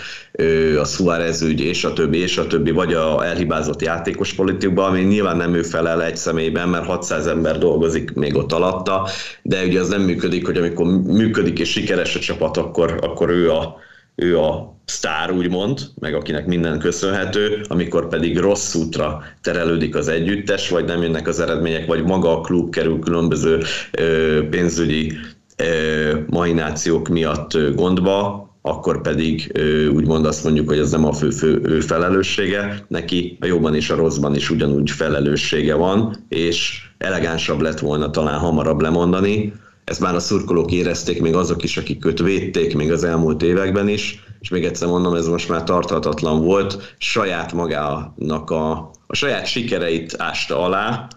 a Suárez ügy, és a többi, és a többi, vagy a elhibázott játékos politikban, ami nyilván nem ő felel egy személyben, mert 600 ember dolgozik még ott alatta, de ugye az nem működik, hogy amikor működik és sikeres a csapat, akkor, akkor ő a, ő a sztár, úgymond, meg akinek minden köszönhető, amikor pedig rossz útra terelődik az együttes, vagy nem jönnek az eredmények, vagy maga a klub kerül különböző ö, pénzügyi ö, mahinációk miatt ö, gondba, akkor pedig úgymond azt mondjuk, hogy ez nem a fő, fő ő felelőssége, neki a jóban és a rosszban is ugyanúgy felelőssége van, és elegánsabb lett volna talán hamarabb lemondani. Ezt már a szurkolók érezték, még azok is, akik őt védték még az elmúlt években is, és még egyszer mondom, ez most már tarthatatlan volt, saját magának a, a saját sikereit ásta alá,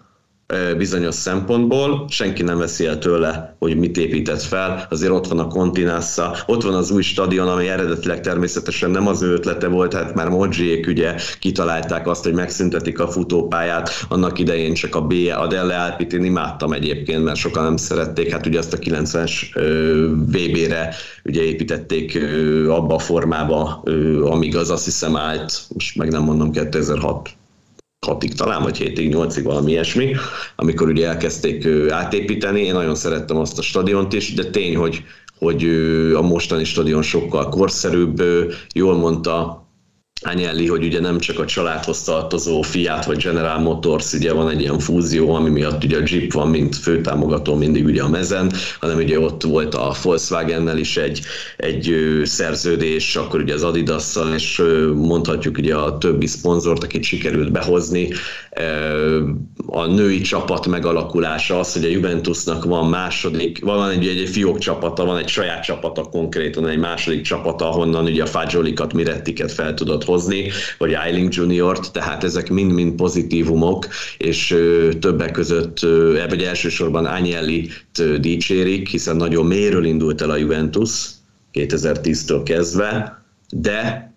bizonyos szempontból, senki nem veszi el tőle, hogy mit épített fel, azért ott van a Continassa, ott van az új stadion, ami eredetileg természetesen nem az ő ötlete volt, hát már Modzsiék ugye kitalálták azt, hogy megszüntetik a futópályát, annak idején csak a B, a Delle Alpit én imádtam egyébként, mert sokan nem szerették, hát ugye azt a 90-es VB-re ugye építették abba a formába, amíg az azt hiszem állt, most meg nem mondom 2006 hatig talán, vagy hétig, nyolcig, valami ilyesmi, amikor ugye elkezdték átépíteni. Én nagyon szerettem azt a stadiont is, de tény, hogy, hogy a mostani stadion sokkal korszerűbb, jól mondta Agnelli, hogy ugye nem csak a családhoz tartozó Fiat vagy General Motors, ugye van egy ilyen fúzió, ami miatt ugye a Jeep van, mint főtámogató mindig ugye a mezen, hanem ugye ott volt a Volkswagennel is egy, egy szerződés, akkor ugye az adidas és mondhatjuk ugye a többi szponzort, akit sikerült behozni. A női csapat megalakulása az, hogy a Juventusnak van második, van egy, egy, fiók csapata, van egy saját csapata konkrétan, egy második csapata, ahonnan ugye a Fagiolikat, Mirettiket fel tudott hozni, vagy Eiling Juniort, tehát ezek mind-mind pozitívumok, és többek között, vagy elsősorban Agnelli dicsérik, hiszen nagyon mélyről indult el a Juventus 2010-től kezdve, de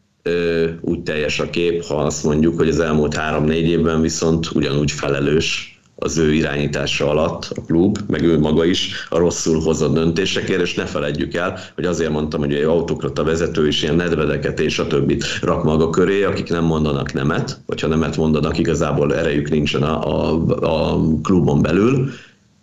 úgy teljes a kép, ha azt mondjuk, hogy az elmúlt három-négy évben viszont ugyanúgy felelős az ő irányítása alatt a klub, meg ő maga is a rosszul hozott döntésekért, és ne feledjük el, hogy azért mondtam, hogy egy autokrata vezető is ilyen nedvedeket és a többit rak maga köré, akik nem mondanak nemet, vagy ha nemet mondanak, igazából erejük nincsen a, a, a klubon belül,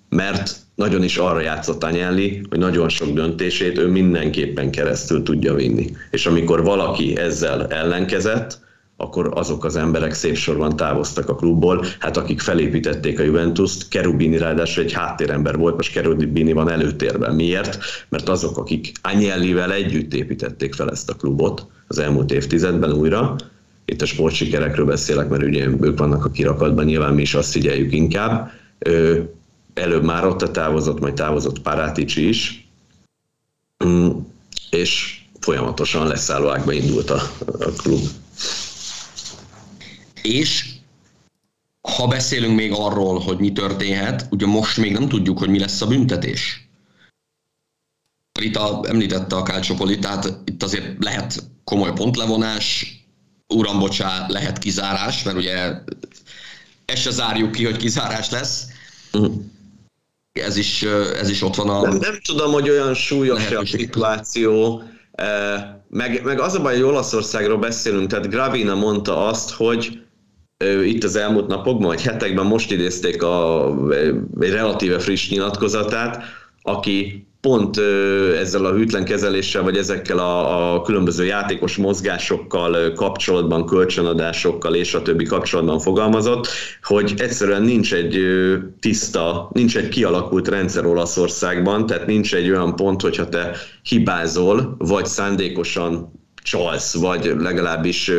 mert nagyon is arra játszott Anyelli, hogy nagyon sok döntését ő mindenképpen keresztül tudja vinni. És amikor valaki ezzel ellenkezett, akkor azok az emberek szép sorban távoztak a klubból, hát akik felépítették a Juventus-t, Kerubini ráadásul egy háttérember volt, most Kerubini van előtérben. Miért? Mert azok, akik Agnellivel együtt építették fel ezt a klubot az elmúlt évtizedben újra, itt a sportsikerekről beszélek, mert ugye ők vannak a kirakatban, nyilván mi is azt figyeljük inkább, előbb már ott a távozott, majd távozott Paráticsi is, mm, és folyamatosan leszállóákba indult a, a klub.
És ha beszélünk még arról, hogy mi történhet, ugye most még nem tudjuk, hogy mi lesz a büntetés. Rita említette a Kálcsopoli, tehát itt azért lehet komoly pontlevonás, uram, bocsá, lehet kizárás, mert ugye ezt se zárjuk ki, hogy kizárás lesz. Uh-huh. Ez is, ez is ott van a...
Nem, nem tudom, hogy olyan súlyos a szituáció, meg, meg az a baj, hogy Olaszországról beszélünk, tehát Gravina mondta azt, hogy itt az elmúlt napokban, vagy hetekben most idézték a, egy relatíve friss nyilatkozatát, aki pont ezzel a hűtlen kezeléssel, vagy ezekkel a, a különböző játékos mozgásokkal kapcsolatban, kölcsönadásokkal és a többi kapcsolatban fogalmazott, hogy egyszerűen nincs egy tiszta, nincs egy kialakult rendszer Olaszországban, tehát nincs egy olyan pont, hogyha te hibázol, vagy szándékosan csalsz, vagy legalábbis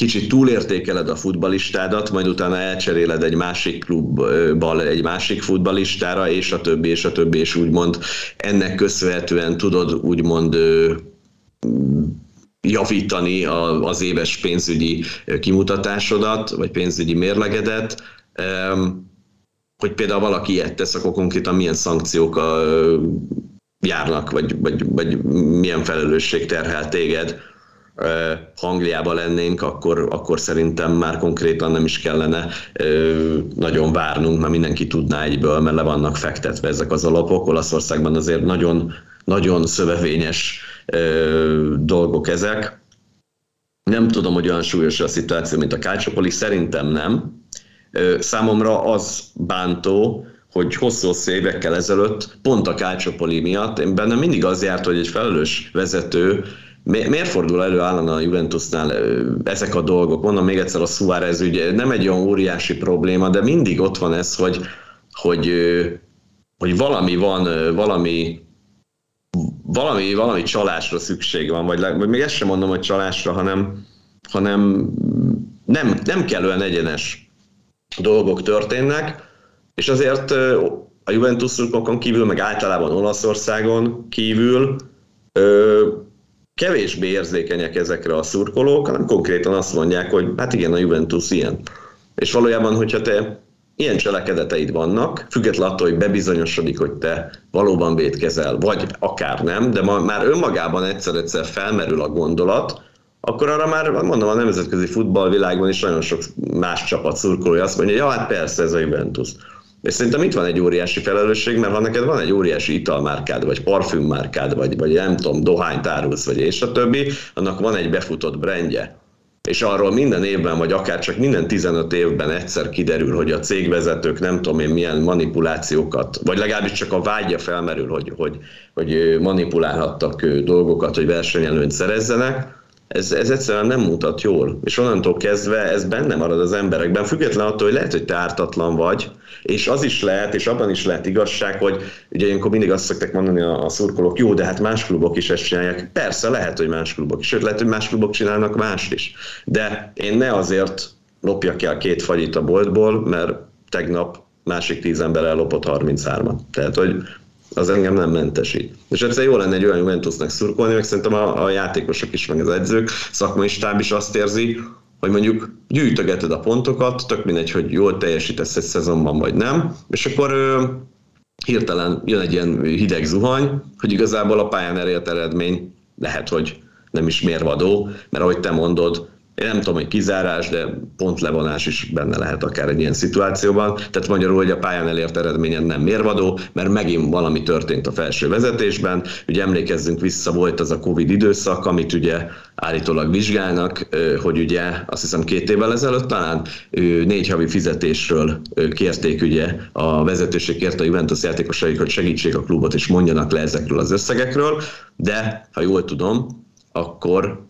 kicsit túlértékeled a futbalistádat, majd utána elcseréled egy másik klubbal egy másik futbalistára, és a többi, és a többi, és úgymond ennek köszönhetően tudod úgymond javítani az éves pénzügyi kimutatásodat, vagy pénzügyi mérlegedet, hogy például valaki ilyet tesz, akkor konkrétan milyen szankciók járnak, vagy, vagy, vagy milyen felelősség terhel téged ha Angliában lennénk, akkor, akkor szerintem már konkrétan nem is kellene nagyon várnunk, mert mindenki tudná egyből, mert le vannak fektetve ezek az alapok. Olaszországban azért nagyon, nagyon szövevényes dolgok ezek. Nem tudom, hogy olyan súlyos a szituáció, mint a Kácsopoli, szerintem nem. Számomra az bántó, hogy hosszú évekkel ezelőtt, pont a Kácsopoli miatt, én bennem mindig az járt, hogy egy felelős vezető Miért fordul elő állandóan a Juventusnál ezek a dolgok? Mondom még egyszer, a Suárez ügy nem egy olyan óriási probléma, de mindig ott van ez, hogy, hogy, hogy valami van, valami valami, valami csalásra szükség van, vagy, vagy még ezt sem mondom, hogy csalásra, hanem, hanem nem, nem kellően egyenes dolgok történnek, és azért a Juventusokon kívül, meg általában Olaszországon kívül kevésbé érzékenyek ezekre a szurkolók, hanem konkrétan azt mondják, hogy hát igen, a Juventus ilyen. És valójában, hogyha te ilyen cselekedeteid vannak, függetlenül attól, hogy bebizonyosodik, hogy te valóban védkezel, vagy akár nem, de ma, már önmagában egyszer-egyszer felmerül a gondolat, akkor arra már mondom, a nemzetközi futballvilágban is nagyon sok más csapat szurkolója azt mondja, hogy ja, hát persze ez a Juventus. És szerintem itt van egy óriási felelősség, mert ha neked van egy óriási italmárkád, vagy parfümmárkád, vagy, vagy nem tudom, dohányt árulsz, vagy és a többi, annak van egy befutott brandje. És arról minden évben, vagy akár csak minden 15 évben egyszer kiderül, hogy a cégvezetők nem tudom én milyen manipulációkat, vagy legalábbis csak a vágya felmerül, hogy, hogy, hogy manipulálhattak dolgokat, hogy versenyelőnyt szerezzenek, ez, ez egyszerűen nem mutat jól. És onnantól kezdve ez benne marad az emberekben, független attól, hogy lehet, hogy te ártatlan vagy, és az is lehet, és abban is lehet igazság, hogy ugye ilyenkor mindig azt szokták mondani a, a szurkolók, jó, de hát más klubok is ezt csinálják. Persze, lehet, hogy más klubok is, sőt, lehet, hogy más klubok csinálnak mást is. De én ne azért lopjak el két fagyit a boltból, mert tegnap másik tíz ember ellopott 33-at. Tehát, hogy az engem nem mentesít. És egyszer jó lenne egy olyan Juventusnak szurkolni, meg szerintem a, a játékosok is, meg az edzők, szakmai stáb is azt érzi, hogy mondjuk gyűjtögeted a pontokat, tök mindegy, hogy jól teljesítesz egy szezonban, vagy nem, és akkor ö, hirtelen jön egy ilyen hideg zuhany, hogy igazából a pályán elért eredmény lehet, hogy nem is mérvadó, mert ahogy te mondod, én nem tudom, hogy kizárás, de pont levonás is benne lehet akár egy ilyen szituációban. Tehát magyarul, hogy a pályán elért eredményen nem mérvadó, mert megint valami történt a felső vezetésben. Ugye emlékezzünk vissza, volt az a Covid időszak, amit ugye állítólag vizsgálnak, hogy ugye azt hiszem két évvel ezelőtt talán négy havi fizetésről kérték ugye a vezetőség kérte a Juventus játékosaik, hogy segítsék a klubot és mondjanak le ezekről az összegekről, de ha jól tudom, akkor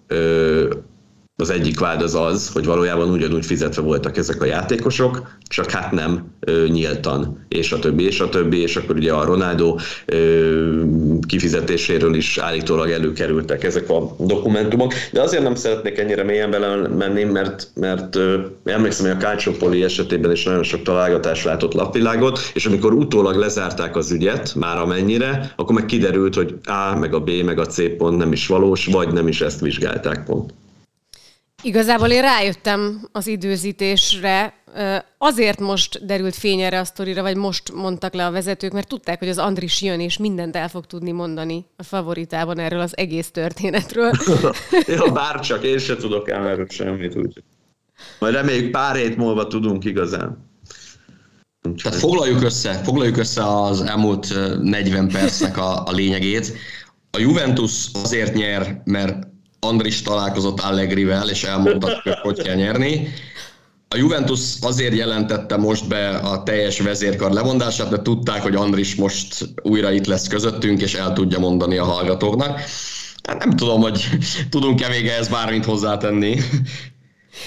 az egyik vád az az, hogy valójában ugyanúgy fizetve voltak ezek a játékosok, csak hát nem ö, nyíltan, és a többi, és a többi, és akkor ugye a Ronaldo ö, kifizetéséről is állítólag előkerültek ezek a dokumentumok, de azért nem szeretnék ennyire mélyen belemenni, mert, mert ö, emlékszem, hogy a Calciopoli esetében is nagyon sok találgatás látott lapvilágot, és amikor utólag lezárták az ügyet, már amennyire, akkor meg kiderült, hogy A, meg a B, meg a C pont nem is valós, vagy nem is ezt vizsgálták pont.
Igazából én rájöttem az időzítésre, azért most derült fény erre a sztorira, vagy most mondtak le a vezetők, mert tudták, hogy az Andris jön, és mindent el fog tudni mondani a favoritában erről az egész történetről. [laughs]
ja, bárcsak, én se tudok el erről semmit, úgy. Majd reméljük pár hét múlva tudunk igazán.
Tehát foglaljuk össze, foglaljuk össze az elmúlt 40 percnek a, a lényegét. A Juventus azért nyer, mert Andris találkozott Allegrivel, és elmondta, hogy hogy kell nyerni. A Juventus azért jelentette most be a teljes vezérkar levondását, mert tudták, hogy Andris most újra itt lesz közöttünk, és el tudja mondani a hallgatóknak. Hát nem tudom, hogy tudunk-e még ehhez bármit hozzátenni.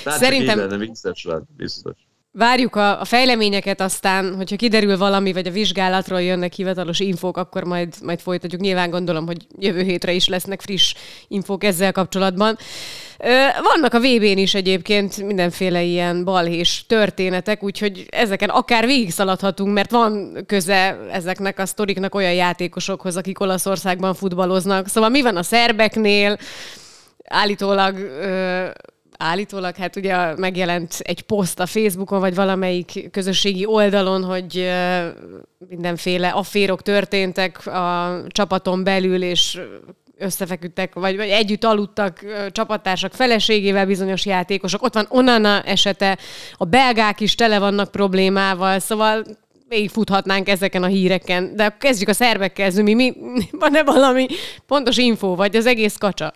Hát Szerintem... Lenne, biztos, biztos.
Várjuk a, a fejleményeket, aztán, hogyha kiderül valami, vagy a vizsgálatról jönnek hivatalos infók, akkor majd, majd folytatjuk. Nyilván gondolom, hogy jövő hétre is lesznek friss infók ezzel kapcsolatban. Vannak a VB-n is egyébként mindenféle ilyen balhés történetek, úgyhogy ezeken akár végigszaladhatunk, mert van köze ezeknek a sztoriknak olyan játékosokhoz, akik Olaszországban futballoznak. Szóval mi van a szerbeknél? Állítólag állítólag, hát ugye megjelent egy poszt a Facebookon, vagy valamelyik közösségi oldalon, hogy mindenféle afférok történtek a csapaton belül, és összefeküdtek, vagy, vagy együtt aludtak csapattársak feleségével bizonyos játékosok. Ott van Onana esete, a belgák is tele vannak problémával, szóval végigfuthatnánk ezeken a híreken. De kezdjük a szerbekkel, Zümi, mi, [laughs] van-e valami pontos info, vagy az egész kacsa?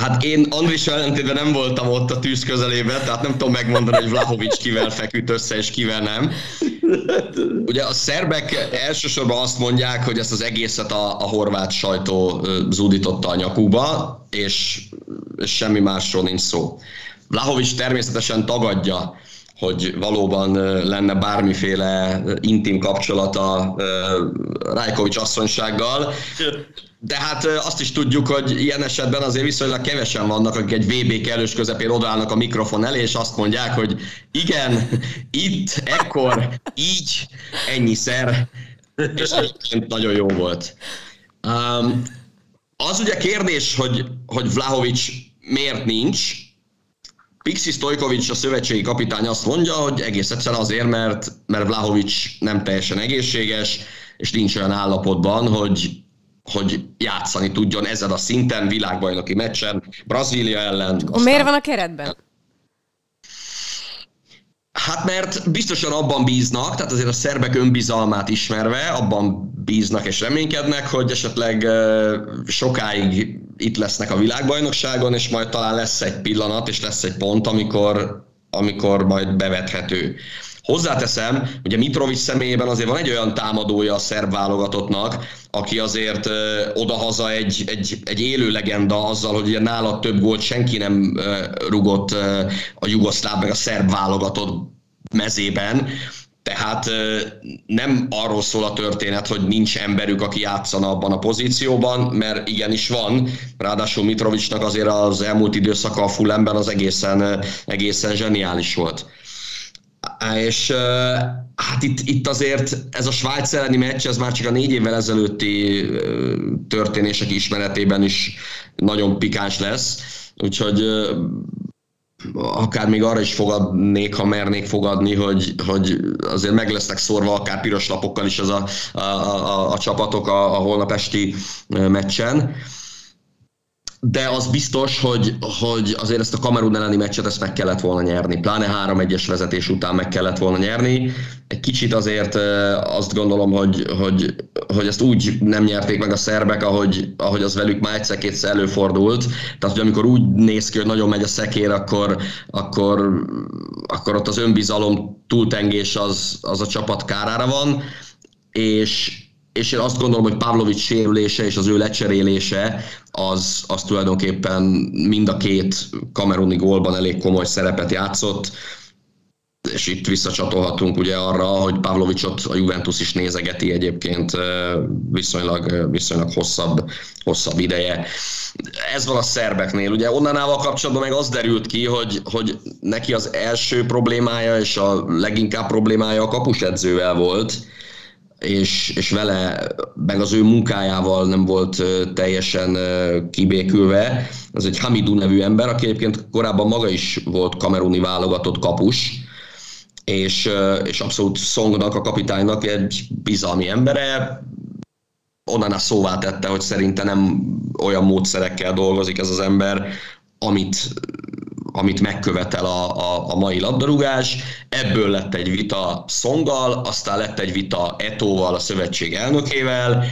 Hát én Andris ellentétben nem voltam ott a tűz közelében, tehát nem tudom megmondani, hogy Vlahovics kivel feküdt össze, és kivel nem. Ugye a szerbek elsősorban azt mondják, hogy ezt az egészet a, a horvát sajtó zúdította a nyakúba, és, és semmi másról nincs szó. Vlahovics természetesen tagadja, hogy valóban lenne bármiféle intim kapcsolata Rajkovics asszonysággal. De hát azt is tudjuk, hogy ilyen esetben azért viszonylag kevesen vannak, akik egy VB kellős közepén odállnak a mikrofon elé, és azt mondják, hogy igen, [laughs] itt, ekkor, így, ennyiszer, és nagyon jó volt. Um, az ugye kérdés, hogy, hogy Vlahovics miért nincs, Pixi Stojkovic, a szövetségi kapitány azt mondja, hogy egész egyszerűen azért, mert, mert Vlahovics nem teljesen egészséges, és nincs olyan állapotban, hogy, hogy játszani tudjon ezen a szinten, világbajnoki meccsen, Brazília ellen.
Aztán... Miért van a keretben?
Hát mert biztosan abban bíznak, tehát azért a szerbek önbizalmát ismerve, abban bíznak és reménykednek, hogy esetleg sokáig itt lesznek a világbajnokságon, és majd talán lesz egy pillanat, és lesz egy pont, amikor, amikor majd bevethető. Hozzáteszem, ugye Mitrovic személyében azért van egy olyan támadója a szerb válogatottnak, aki azért ö, odahaza egy, egy, egy élő legenda azzal, hogy ugye nála több gólt senki nem ö, rugott ö, a jugoszláv meg a szerb válogatott mezében. Tehát nem arról szól a történet, hogy nincs emberük, aki játszana abban a pozícióban, mert igenis van. Ráadásul Mitrovicsnak azért az elmúlt időszaka a Fulhamben az egészen, egészen zseniális volt. És hát itt, itt azért ez a Svájc elleni meccs, ez már csak a négy évvel ezelőtti történések ismeretében is nagyon pikáns lesz. Úgyhogy akár még arra is fogadnék, ha mernék fogadni, hogy, hogy azért meg lesznek szórva akár piros lapokkal is az a, a, a, a csapatok a, a holnap esti meccsen de az biztos, hogy, hogy azért ezt a Kamerun elleni meccset ezt meg kellett volna nyerni, pláne 3-1-es vezetés után meg kellett volna nyerni. Egy kicsit azért azt gondolom, hogy, hogy, hogy ezt úgy nem nyerték meg a szerbek, ahogy, ahogy az velük már egyszer-kétszer előfordult. Tehát, hogy amikor úgy néz ki, hogy nagyon megy a szekér, akkor, akkor, akkor ott az önbizalom túltengés az, az a csapat kárára van, és, és én azt gondolom, hogy Pavlovics sérülése és az ő lecserélése az, az tulajdonképpen mind a két kameruni gólban elég komoly szerepet játszott, és itt visszacsatolhatunk ugye arra, hogy Pavlovicsot a Juventus is nézegeti egyébként viszonylag, viszonylag hosszabb, hosszabb ideje. Ez van a szerbeknél. Ugye onnanával kapcsolatban meg az derült ki, hogy, hogy neki az első problémája és a leginkább problémája a kapusedzővel volt, és, és vele, meg az ő munkájával nem volt teljesen kibékülve. Ez egy Hamidou nevű ember, aki egyébként korábban maga is volt kameruni válogatott kapus, és, és abszolút Songnak, a kapitánynak egy bizalmi embere, onnan a szóvá tette, hogy szerinte nem olyan módszerekkel dolgozik ez az ember, amit amit megkövetel a, a, a mai labdarúgás. Ebből lett egy vita Szonggal, aztán lett egy vita Etóval, a szövetség elnökével,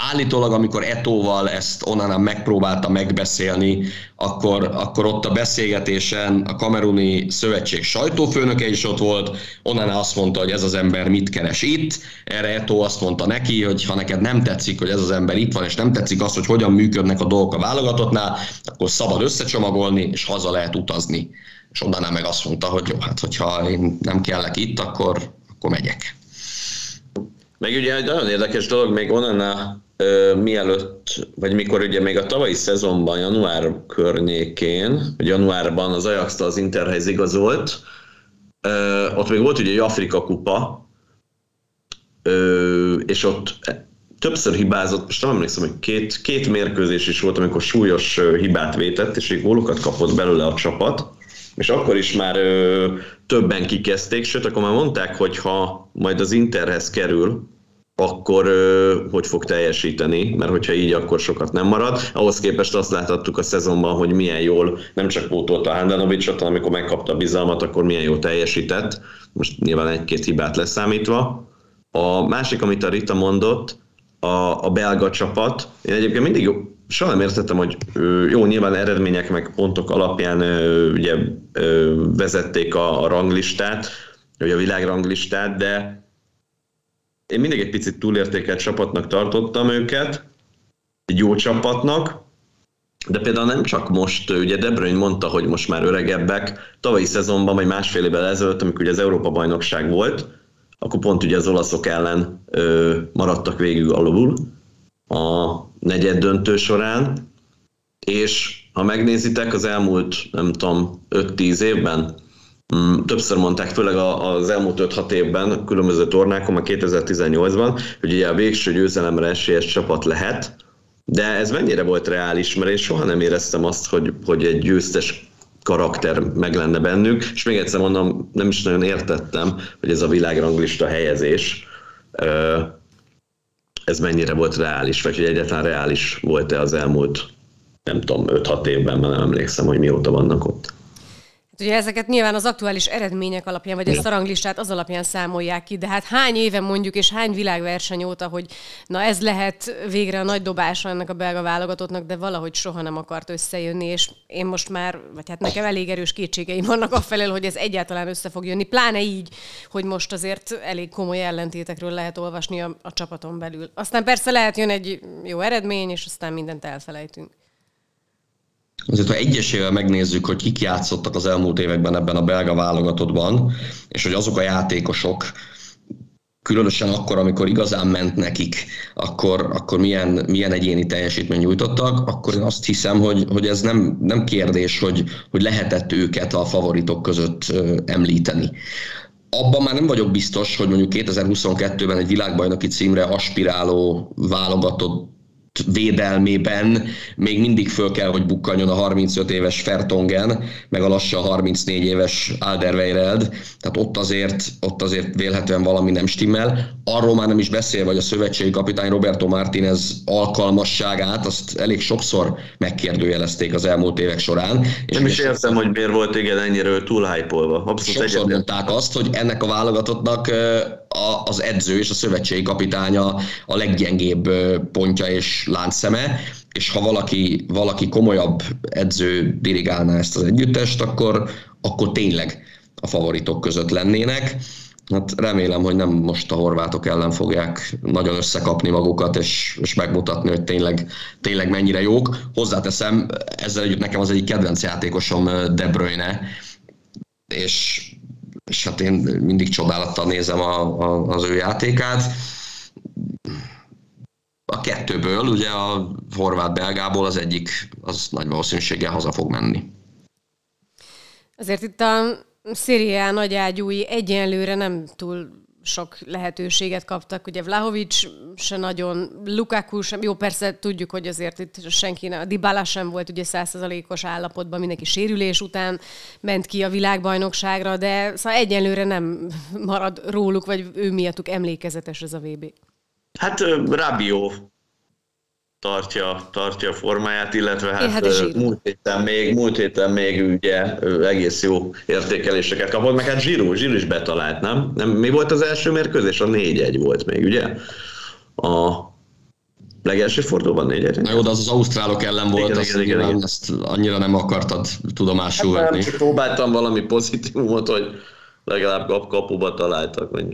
állítólag, amikor Etóval ezt onnan megpróbálta megbeszélni, akkor, akkor ott a beszélgetésen a kameruni szövetség sajtófőnöke is ott volt, onnan azt mondta, hogy ez az ember mit keres itt, erre Etó azt mondta neki, hogy ha neked nem tetszik, hogy ez az ember itt van, és nem tetszik az, hogy hogyan működnek a dolgok a válogatottnál, akkor szabad összecsomagolni, és haza lehet utazni. És onnan meg azt mondta, hogy jó, hát hogyha én nem kellek itt, akkor, akkor megyek.
Meg ugye egy nagyon érdekes dolog, még onnan mielőtt, vagy mikor ugye még a tavalyi szezonban, január környékén, vagy januárban az ajax az Interhez igazolt, ott még volt ugye egy Afrika kupa, és ott többször hibázott, most nem emlékszem, hogy két, két mérkőzés is volt, amikor súlyos hibát vétett, és egy gólokat kapott belőle a csapat, és akkor is már ö, többen kikezdték, sőt, akkor már mondták, hogy ha majd az Interhez kerül, akkor hogy fog teljesíteni, mert hogyha így, akkor sokat nem marad. Ahhoz képest azt láthattuk a szezonban, hogy milyen jól nem csak pótolta Handanovicsot, hanem amikor megkapta a bizalmat, akkor milyen jól teljesített. Most nyilván egy-két hibát leszámítva. A másik, amit a Rita mondott, a, a belga csapat. Én egyébként mindig jó, soha nem értettem, hogy jó, nyilván eredmények meg pontok alapján ugye vezették a, a ranglistát, vagy a világranglistát, de én mindig egy picit túlértékelt csapatnak tartottam őket, egy jó csapatnak, de például nem csak most, ugye De mondta, hogy most már öregebbek, tavalyi szezonban, vagy másfél évvel ezelőtt, amikor ugye az Európa-bajnokság volt, akkor pont ugye az olaszok ellen ö, maradtak végül alul a negyed döntő során, és ha megnézitek az elmúlt, nem tudom, 5-10 évben, többször mondták, főleg az elmúlt 5-6 évben, különböző tornákon, a 2018-ban, hogy ugye a végső győzelemre esélyes csapat lehet, de ez mennyire volt reális, mert én soha nem éreztem azt, hogy, hogy egy győztes karakter meg lenne bennük, és még egyszer mondom, nem is nagyon értettem, hogy ez a világranglista helyezés, ez mennyire volt reális, vagy hogy egyáltalán reális volt-e az elmúlt, nem tudom, 5-6 évben, mert nem emlékszem, hogy mióta vannak ott.
Hát ugye ezeket nyilván az aktuális eredmények alapján, vagy a ranglistát az alapján számolják ki, de hát hány éve mondjuk, és hány világverseny óta, hogy na ez lehet végre a nagy dobása ennek a belga válogatottnak, de valahogy soha nem akart összejönni, és én most már, vagy hát nekem elég erős kétségeim vannak afelől, hogy ez egyáltalán össze fog jönni, pláne így, hogy most azért elég komoly ellentétekről lehet olvasni a, a csapaton belül. Aztán persze lehet jön egy jó eredmény, és aztán mindent elfelejtünk.
Azért, ha egyesével megnézzük, hogy kik játszottak az elmúlt években ebben a belga válogatottban, és hogy azok a játékosok, különösen akkor, amikor igazán ment nekik, akkor, akkor milyen, milyen egyéni teljesítmény nyújtottak, akkor én azt hiszem, hogy, hogy ez nem, nem kérdés, hogy, hogy lehetett őket a favoritok között említeni. Abban már nem vagyok biztos, hogy mondjuk 2022-ben egy világbajnoki címre aspiráló válogatott védelmében még mindig föl kell, hogy bukkanjon a 35 éves Fertongen, meg a lassan 34 éves Alderweireld, tehát ott azért, ott azért vélhetően valami nem stimmel. Arról már nem is beszél, hogy a szövetségi kapitány Roberto Martinez alkalmasságát, azt elég sokszor megkérdőjelezték az elmúlt évek során.
És nem is értem, hogy miért volt igen ennyire túl hype-olva.
Abszolút sokszor mondták azt, hogy ennek a válogatottnak az edző és a szövetségi kapitánya a leggyengébb pontja és láncszeme, és ha valaki, valaki komolyabb edző dirigálná ezt az együttest, akkor, akkor tényleg a favoritok között lennének. Hát remélem, hogy nem most a horvátok ellen fogják nagyon összekapni magukat, és, és megmutatni, hogy tényleg, tényleg mennyire jók. Hozzáteszem, ezzel együtt nekem az egyik kedvenc játékosom De Bruyne, és és hát én mindig csodálattal nézem a, a, az ő játékát. A kettőből, ugye a horvát-belgából az egyik, az nagy valószínűséggel haza fog menni.
Azért itt a Szériá nagyágyúi egyenlőre nem túl sok lehetőséget kaptak. Ugye Vlahovics se nagyon, Lukaku sem, jó persze tudjuk, hogy azért itt senki, a Dybala sem volt ugye százszerzalékos állapotban, mindenki sérülés után ment ki a világbajnokságra, de szóval egyenlőre nem marad róluk, vagy ő miattuk emlékezetes ez a VB.
Hát Rabió tartja, tartja a formáját, illetve hát,
hát
múlt, héten még, múlt héten még ugye egész jó értékeléseket kapott, meg hát Zsirú, Zsirú is betalált, nem? nem? Mi volt az első mérkőzés? A 4-1 volt még, ugye? A legelső fordulóban 4
Na jó, de az az ausztrálok ellen volt, igen, azt igen, igen, igen. ezt annyira nem akartad tudomásul hát venni.
Csak próbáltam valami pozitívumot, hogy legalább kap kapuba találtak. Vagy...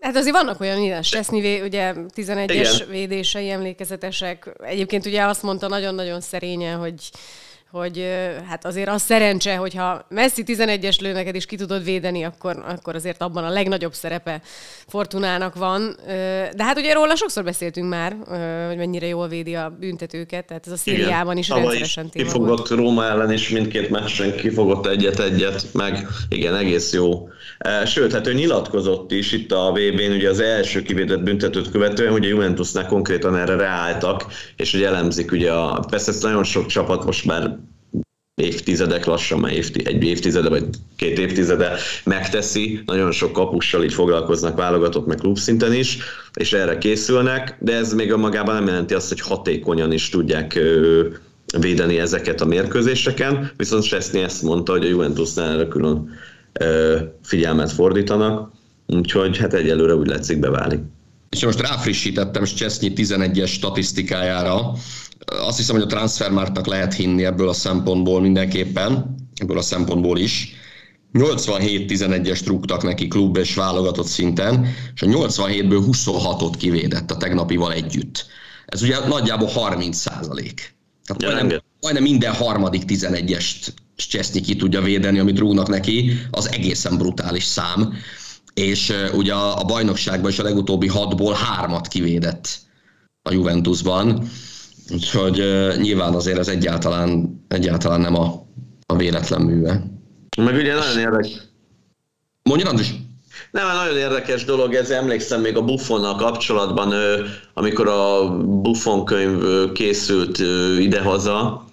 Hát azért vannak olyan ilyen Seszni, ugye 11-es védései emlékezetesek. Egyébként ugye azt mondta nagyon-nagyon szerényen, hogy hogy hát azért az szerencse, hogyha Messi 11-es lő neked is ki tudod védeni, akkor, akkor azért abban a legnagyobb szerepe Fortunának van. De hát ugye róla sokszor beszéltünk már, hogy mennyire jól védi a büntetőket, tehát ez a szériában is igen, rendszeresen
is kifogott volt. Róma ellen is mindkét meccsen kifogott egyet-egyet, meg igen, egész jó. Sőt, hát ő nyilatkozott is itt a VB-n, ugye az első kivédett büntetőt követően, hogy a Juventusnál konkrétan erre reálltak, és hogy elemzik ugye a, persze ezt nagyon sok csapat most már évtizedek lassan, már évti, egy évtizede vagy két évtizede megteszi, nagyon sok kapussal így foglalkoznak válogatott meg klubszinten is, és erre készülnek, de ez még magában nem jelenti azt, hogy hatékonyan is tudják védeni ezeket a mérkőzéseken, viszont Seszni ezt mondta, hogy a Juventusnál erre külön figyelmet fordítanak, úgyhogy hát egyelőre úgy látszik beválik.
És most ráfrissítettem Csesznyi 11-es statisztikájára, azt hiszem, hogy a transfermártnak lehet hinni ebből a szempontból mindenképpen, ebből a szempontból is. 87-11-est rúgtak neki klub és válogatott szinten, és a 87-ből 26-ot kivédett a tegnapival együtt. Ez ugye nagyjából 30 százalék. Tehát ja, majdnem, majdnem minden harmadik 11-est Csesznyi ki tudja védeni, amit rúgnak neki, az egészen brutális szám. És ugye a bajnokságban is a legutóbbi hatból hármat kivédett a Juventusban. Úgyhogy nyilván azért ez egyáltalán, egyáltalán nem a, a véletlen műve.
Meg ugye nagyon érdekes.
Mondja, Andris?
Nem, nagyon érdekes dolog, ez emlékszem még a Buffonnal kapcsolatban, amikor a Buffon könyv készült idehaza,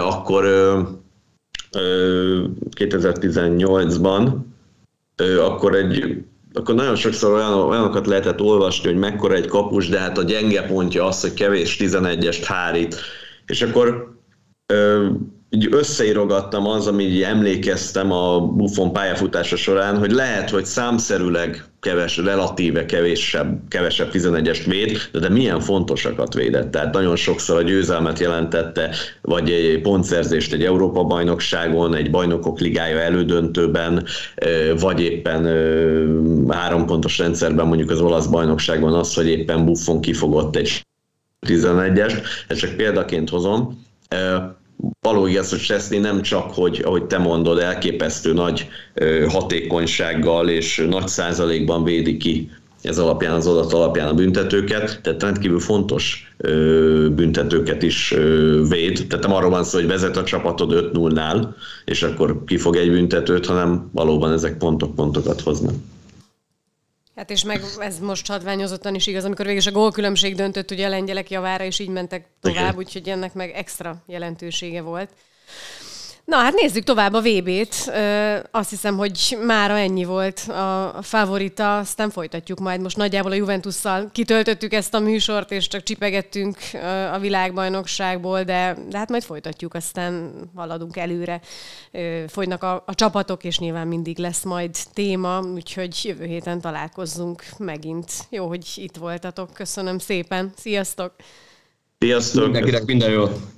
akkor 2018-ban, akkor egy akkor nagyon sokszor olyan, olyanokat lehetett olvasni, hogy mekkora egy kapus, de hát a gyenge pontja az, hogy kevés 11-est hárít. És akkor így összeírogattam az, ami emlékeztem a Buffon pályafutása során, hogy lehet, hogy számszerűleg keves, relatíve kevesebb, kevesebb 11-est véd, de, de milyen fontosakat védett. Tehát nagyon sokszor a győzelmet jelentette, vagy egy pontszerzést egy Európa-bajnokságon, egy bajnokok ligája elődöntőben, vagy éppen három pontos rendszerben mondjuk az olasz bajnokságban az, hogy éppen Buffon kifogott egy 11-est, ezt csak példaként hozom való igaz, hogy Chesney nem csak, hogy ahogy te mondod, elképesztő nagy hatékonysággal és nagy százalékban védi ki ez alapján, az adat alapján a büntetőket, tehát rendkívül fontos ö, büntetőket is ö, véd. Tehát nem arról van szó, hogy vezet a csapatod 5-0-nál, és akkor kifog egy büntetőt, hanem valóban ezek pontok-pontokat hoznak.
Hát és meg ez most hatványozottan is igaz, amikor végül is a gólkülönbség döntött ugye a lengyelek javára, és így mentek tovább, úgyhogy ennek meg extra jelentősége volt. Na hát nézzük tovább a VB-t. Azt hiszem, hogy mára ennyi volt a favorita, aztán folytatjuk majd. Most nagyjából a Juventusszal kitöltöttük ezt a műsort, és csak csipegettünk a világbajnokságból, de, de hát majd folytatjuk, aztán haladunk előre. Folynak a, a csapatok, és nyilván mindig lesz majd téma, úgyhogy jövő héten találkozzunk megint. Jó, hogy itt voltatok. Köszönöm szépen. Sziasztok!
Sziasztok!
Mindenkinek minden jót!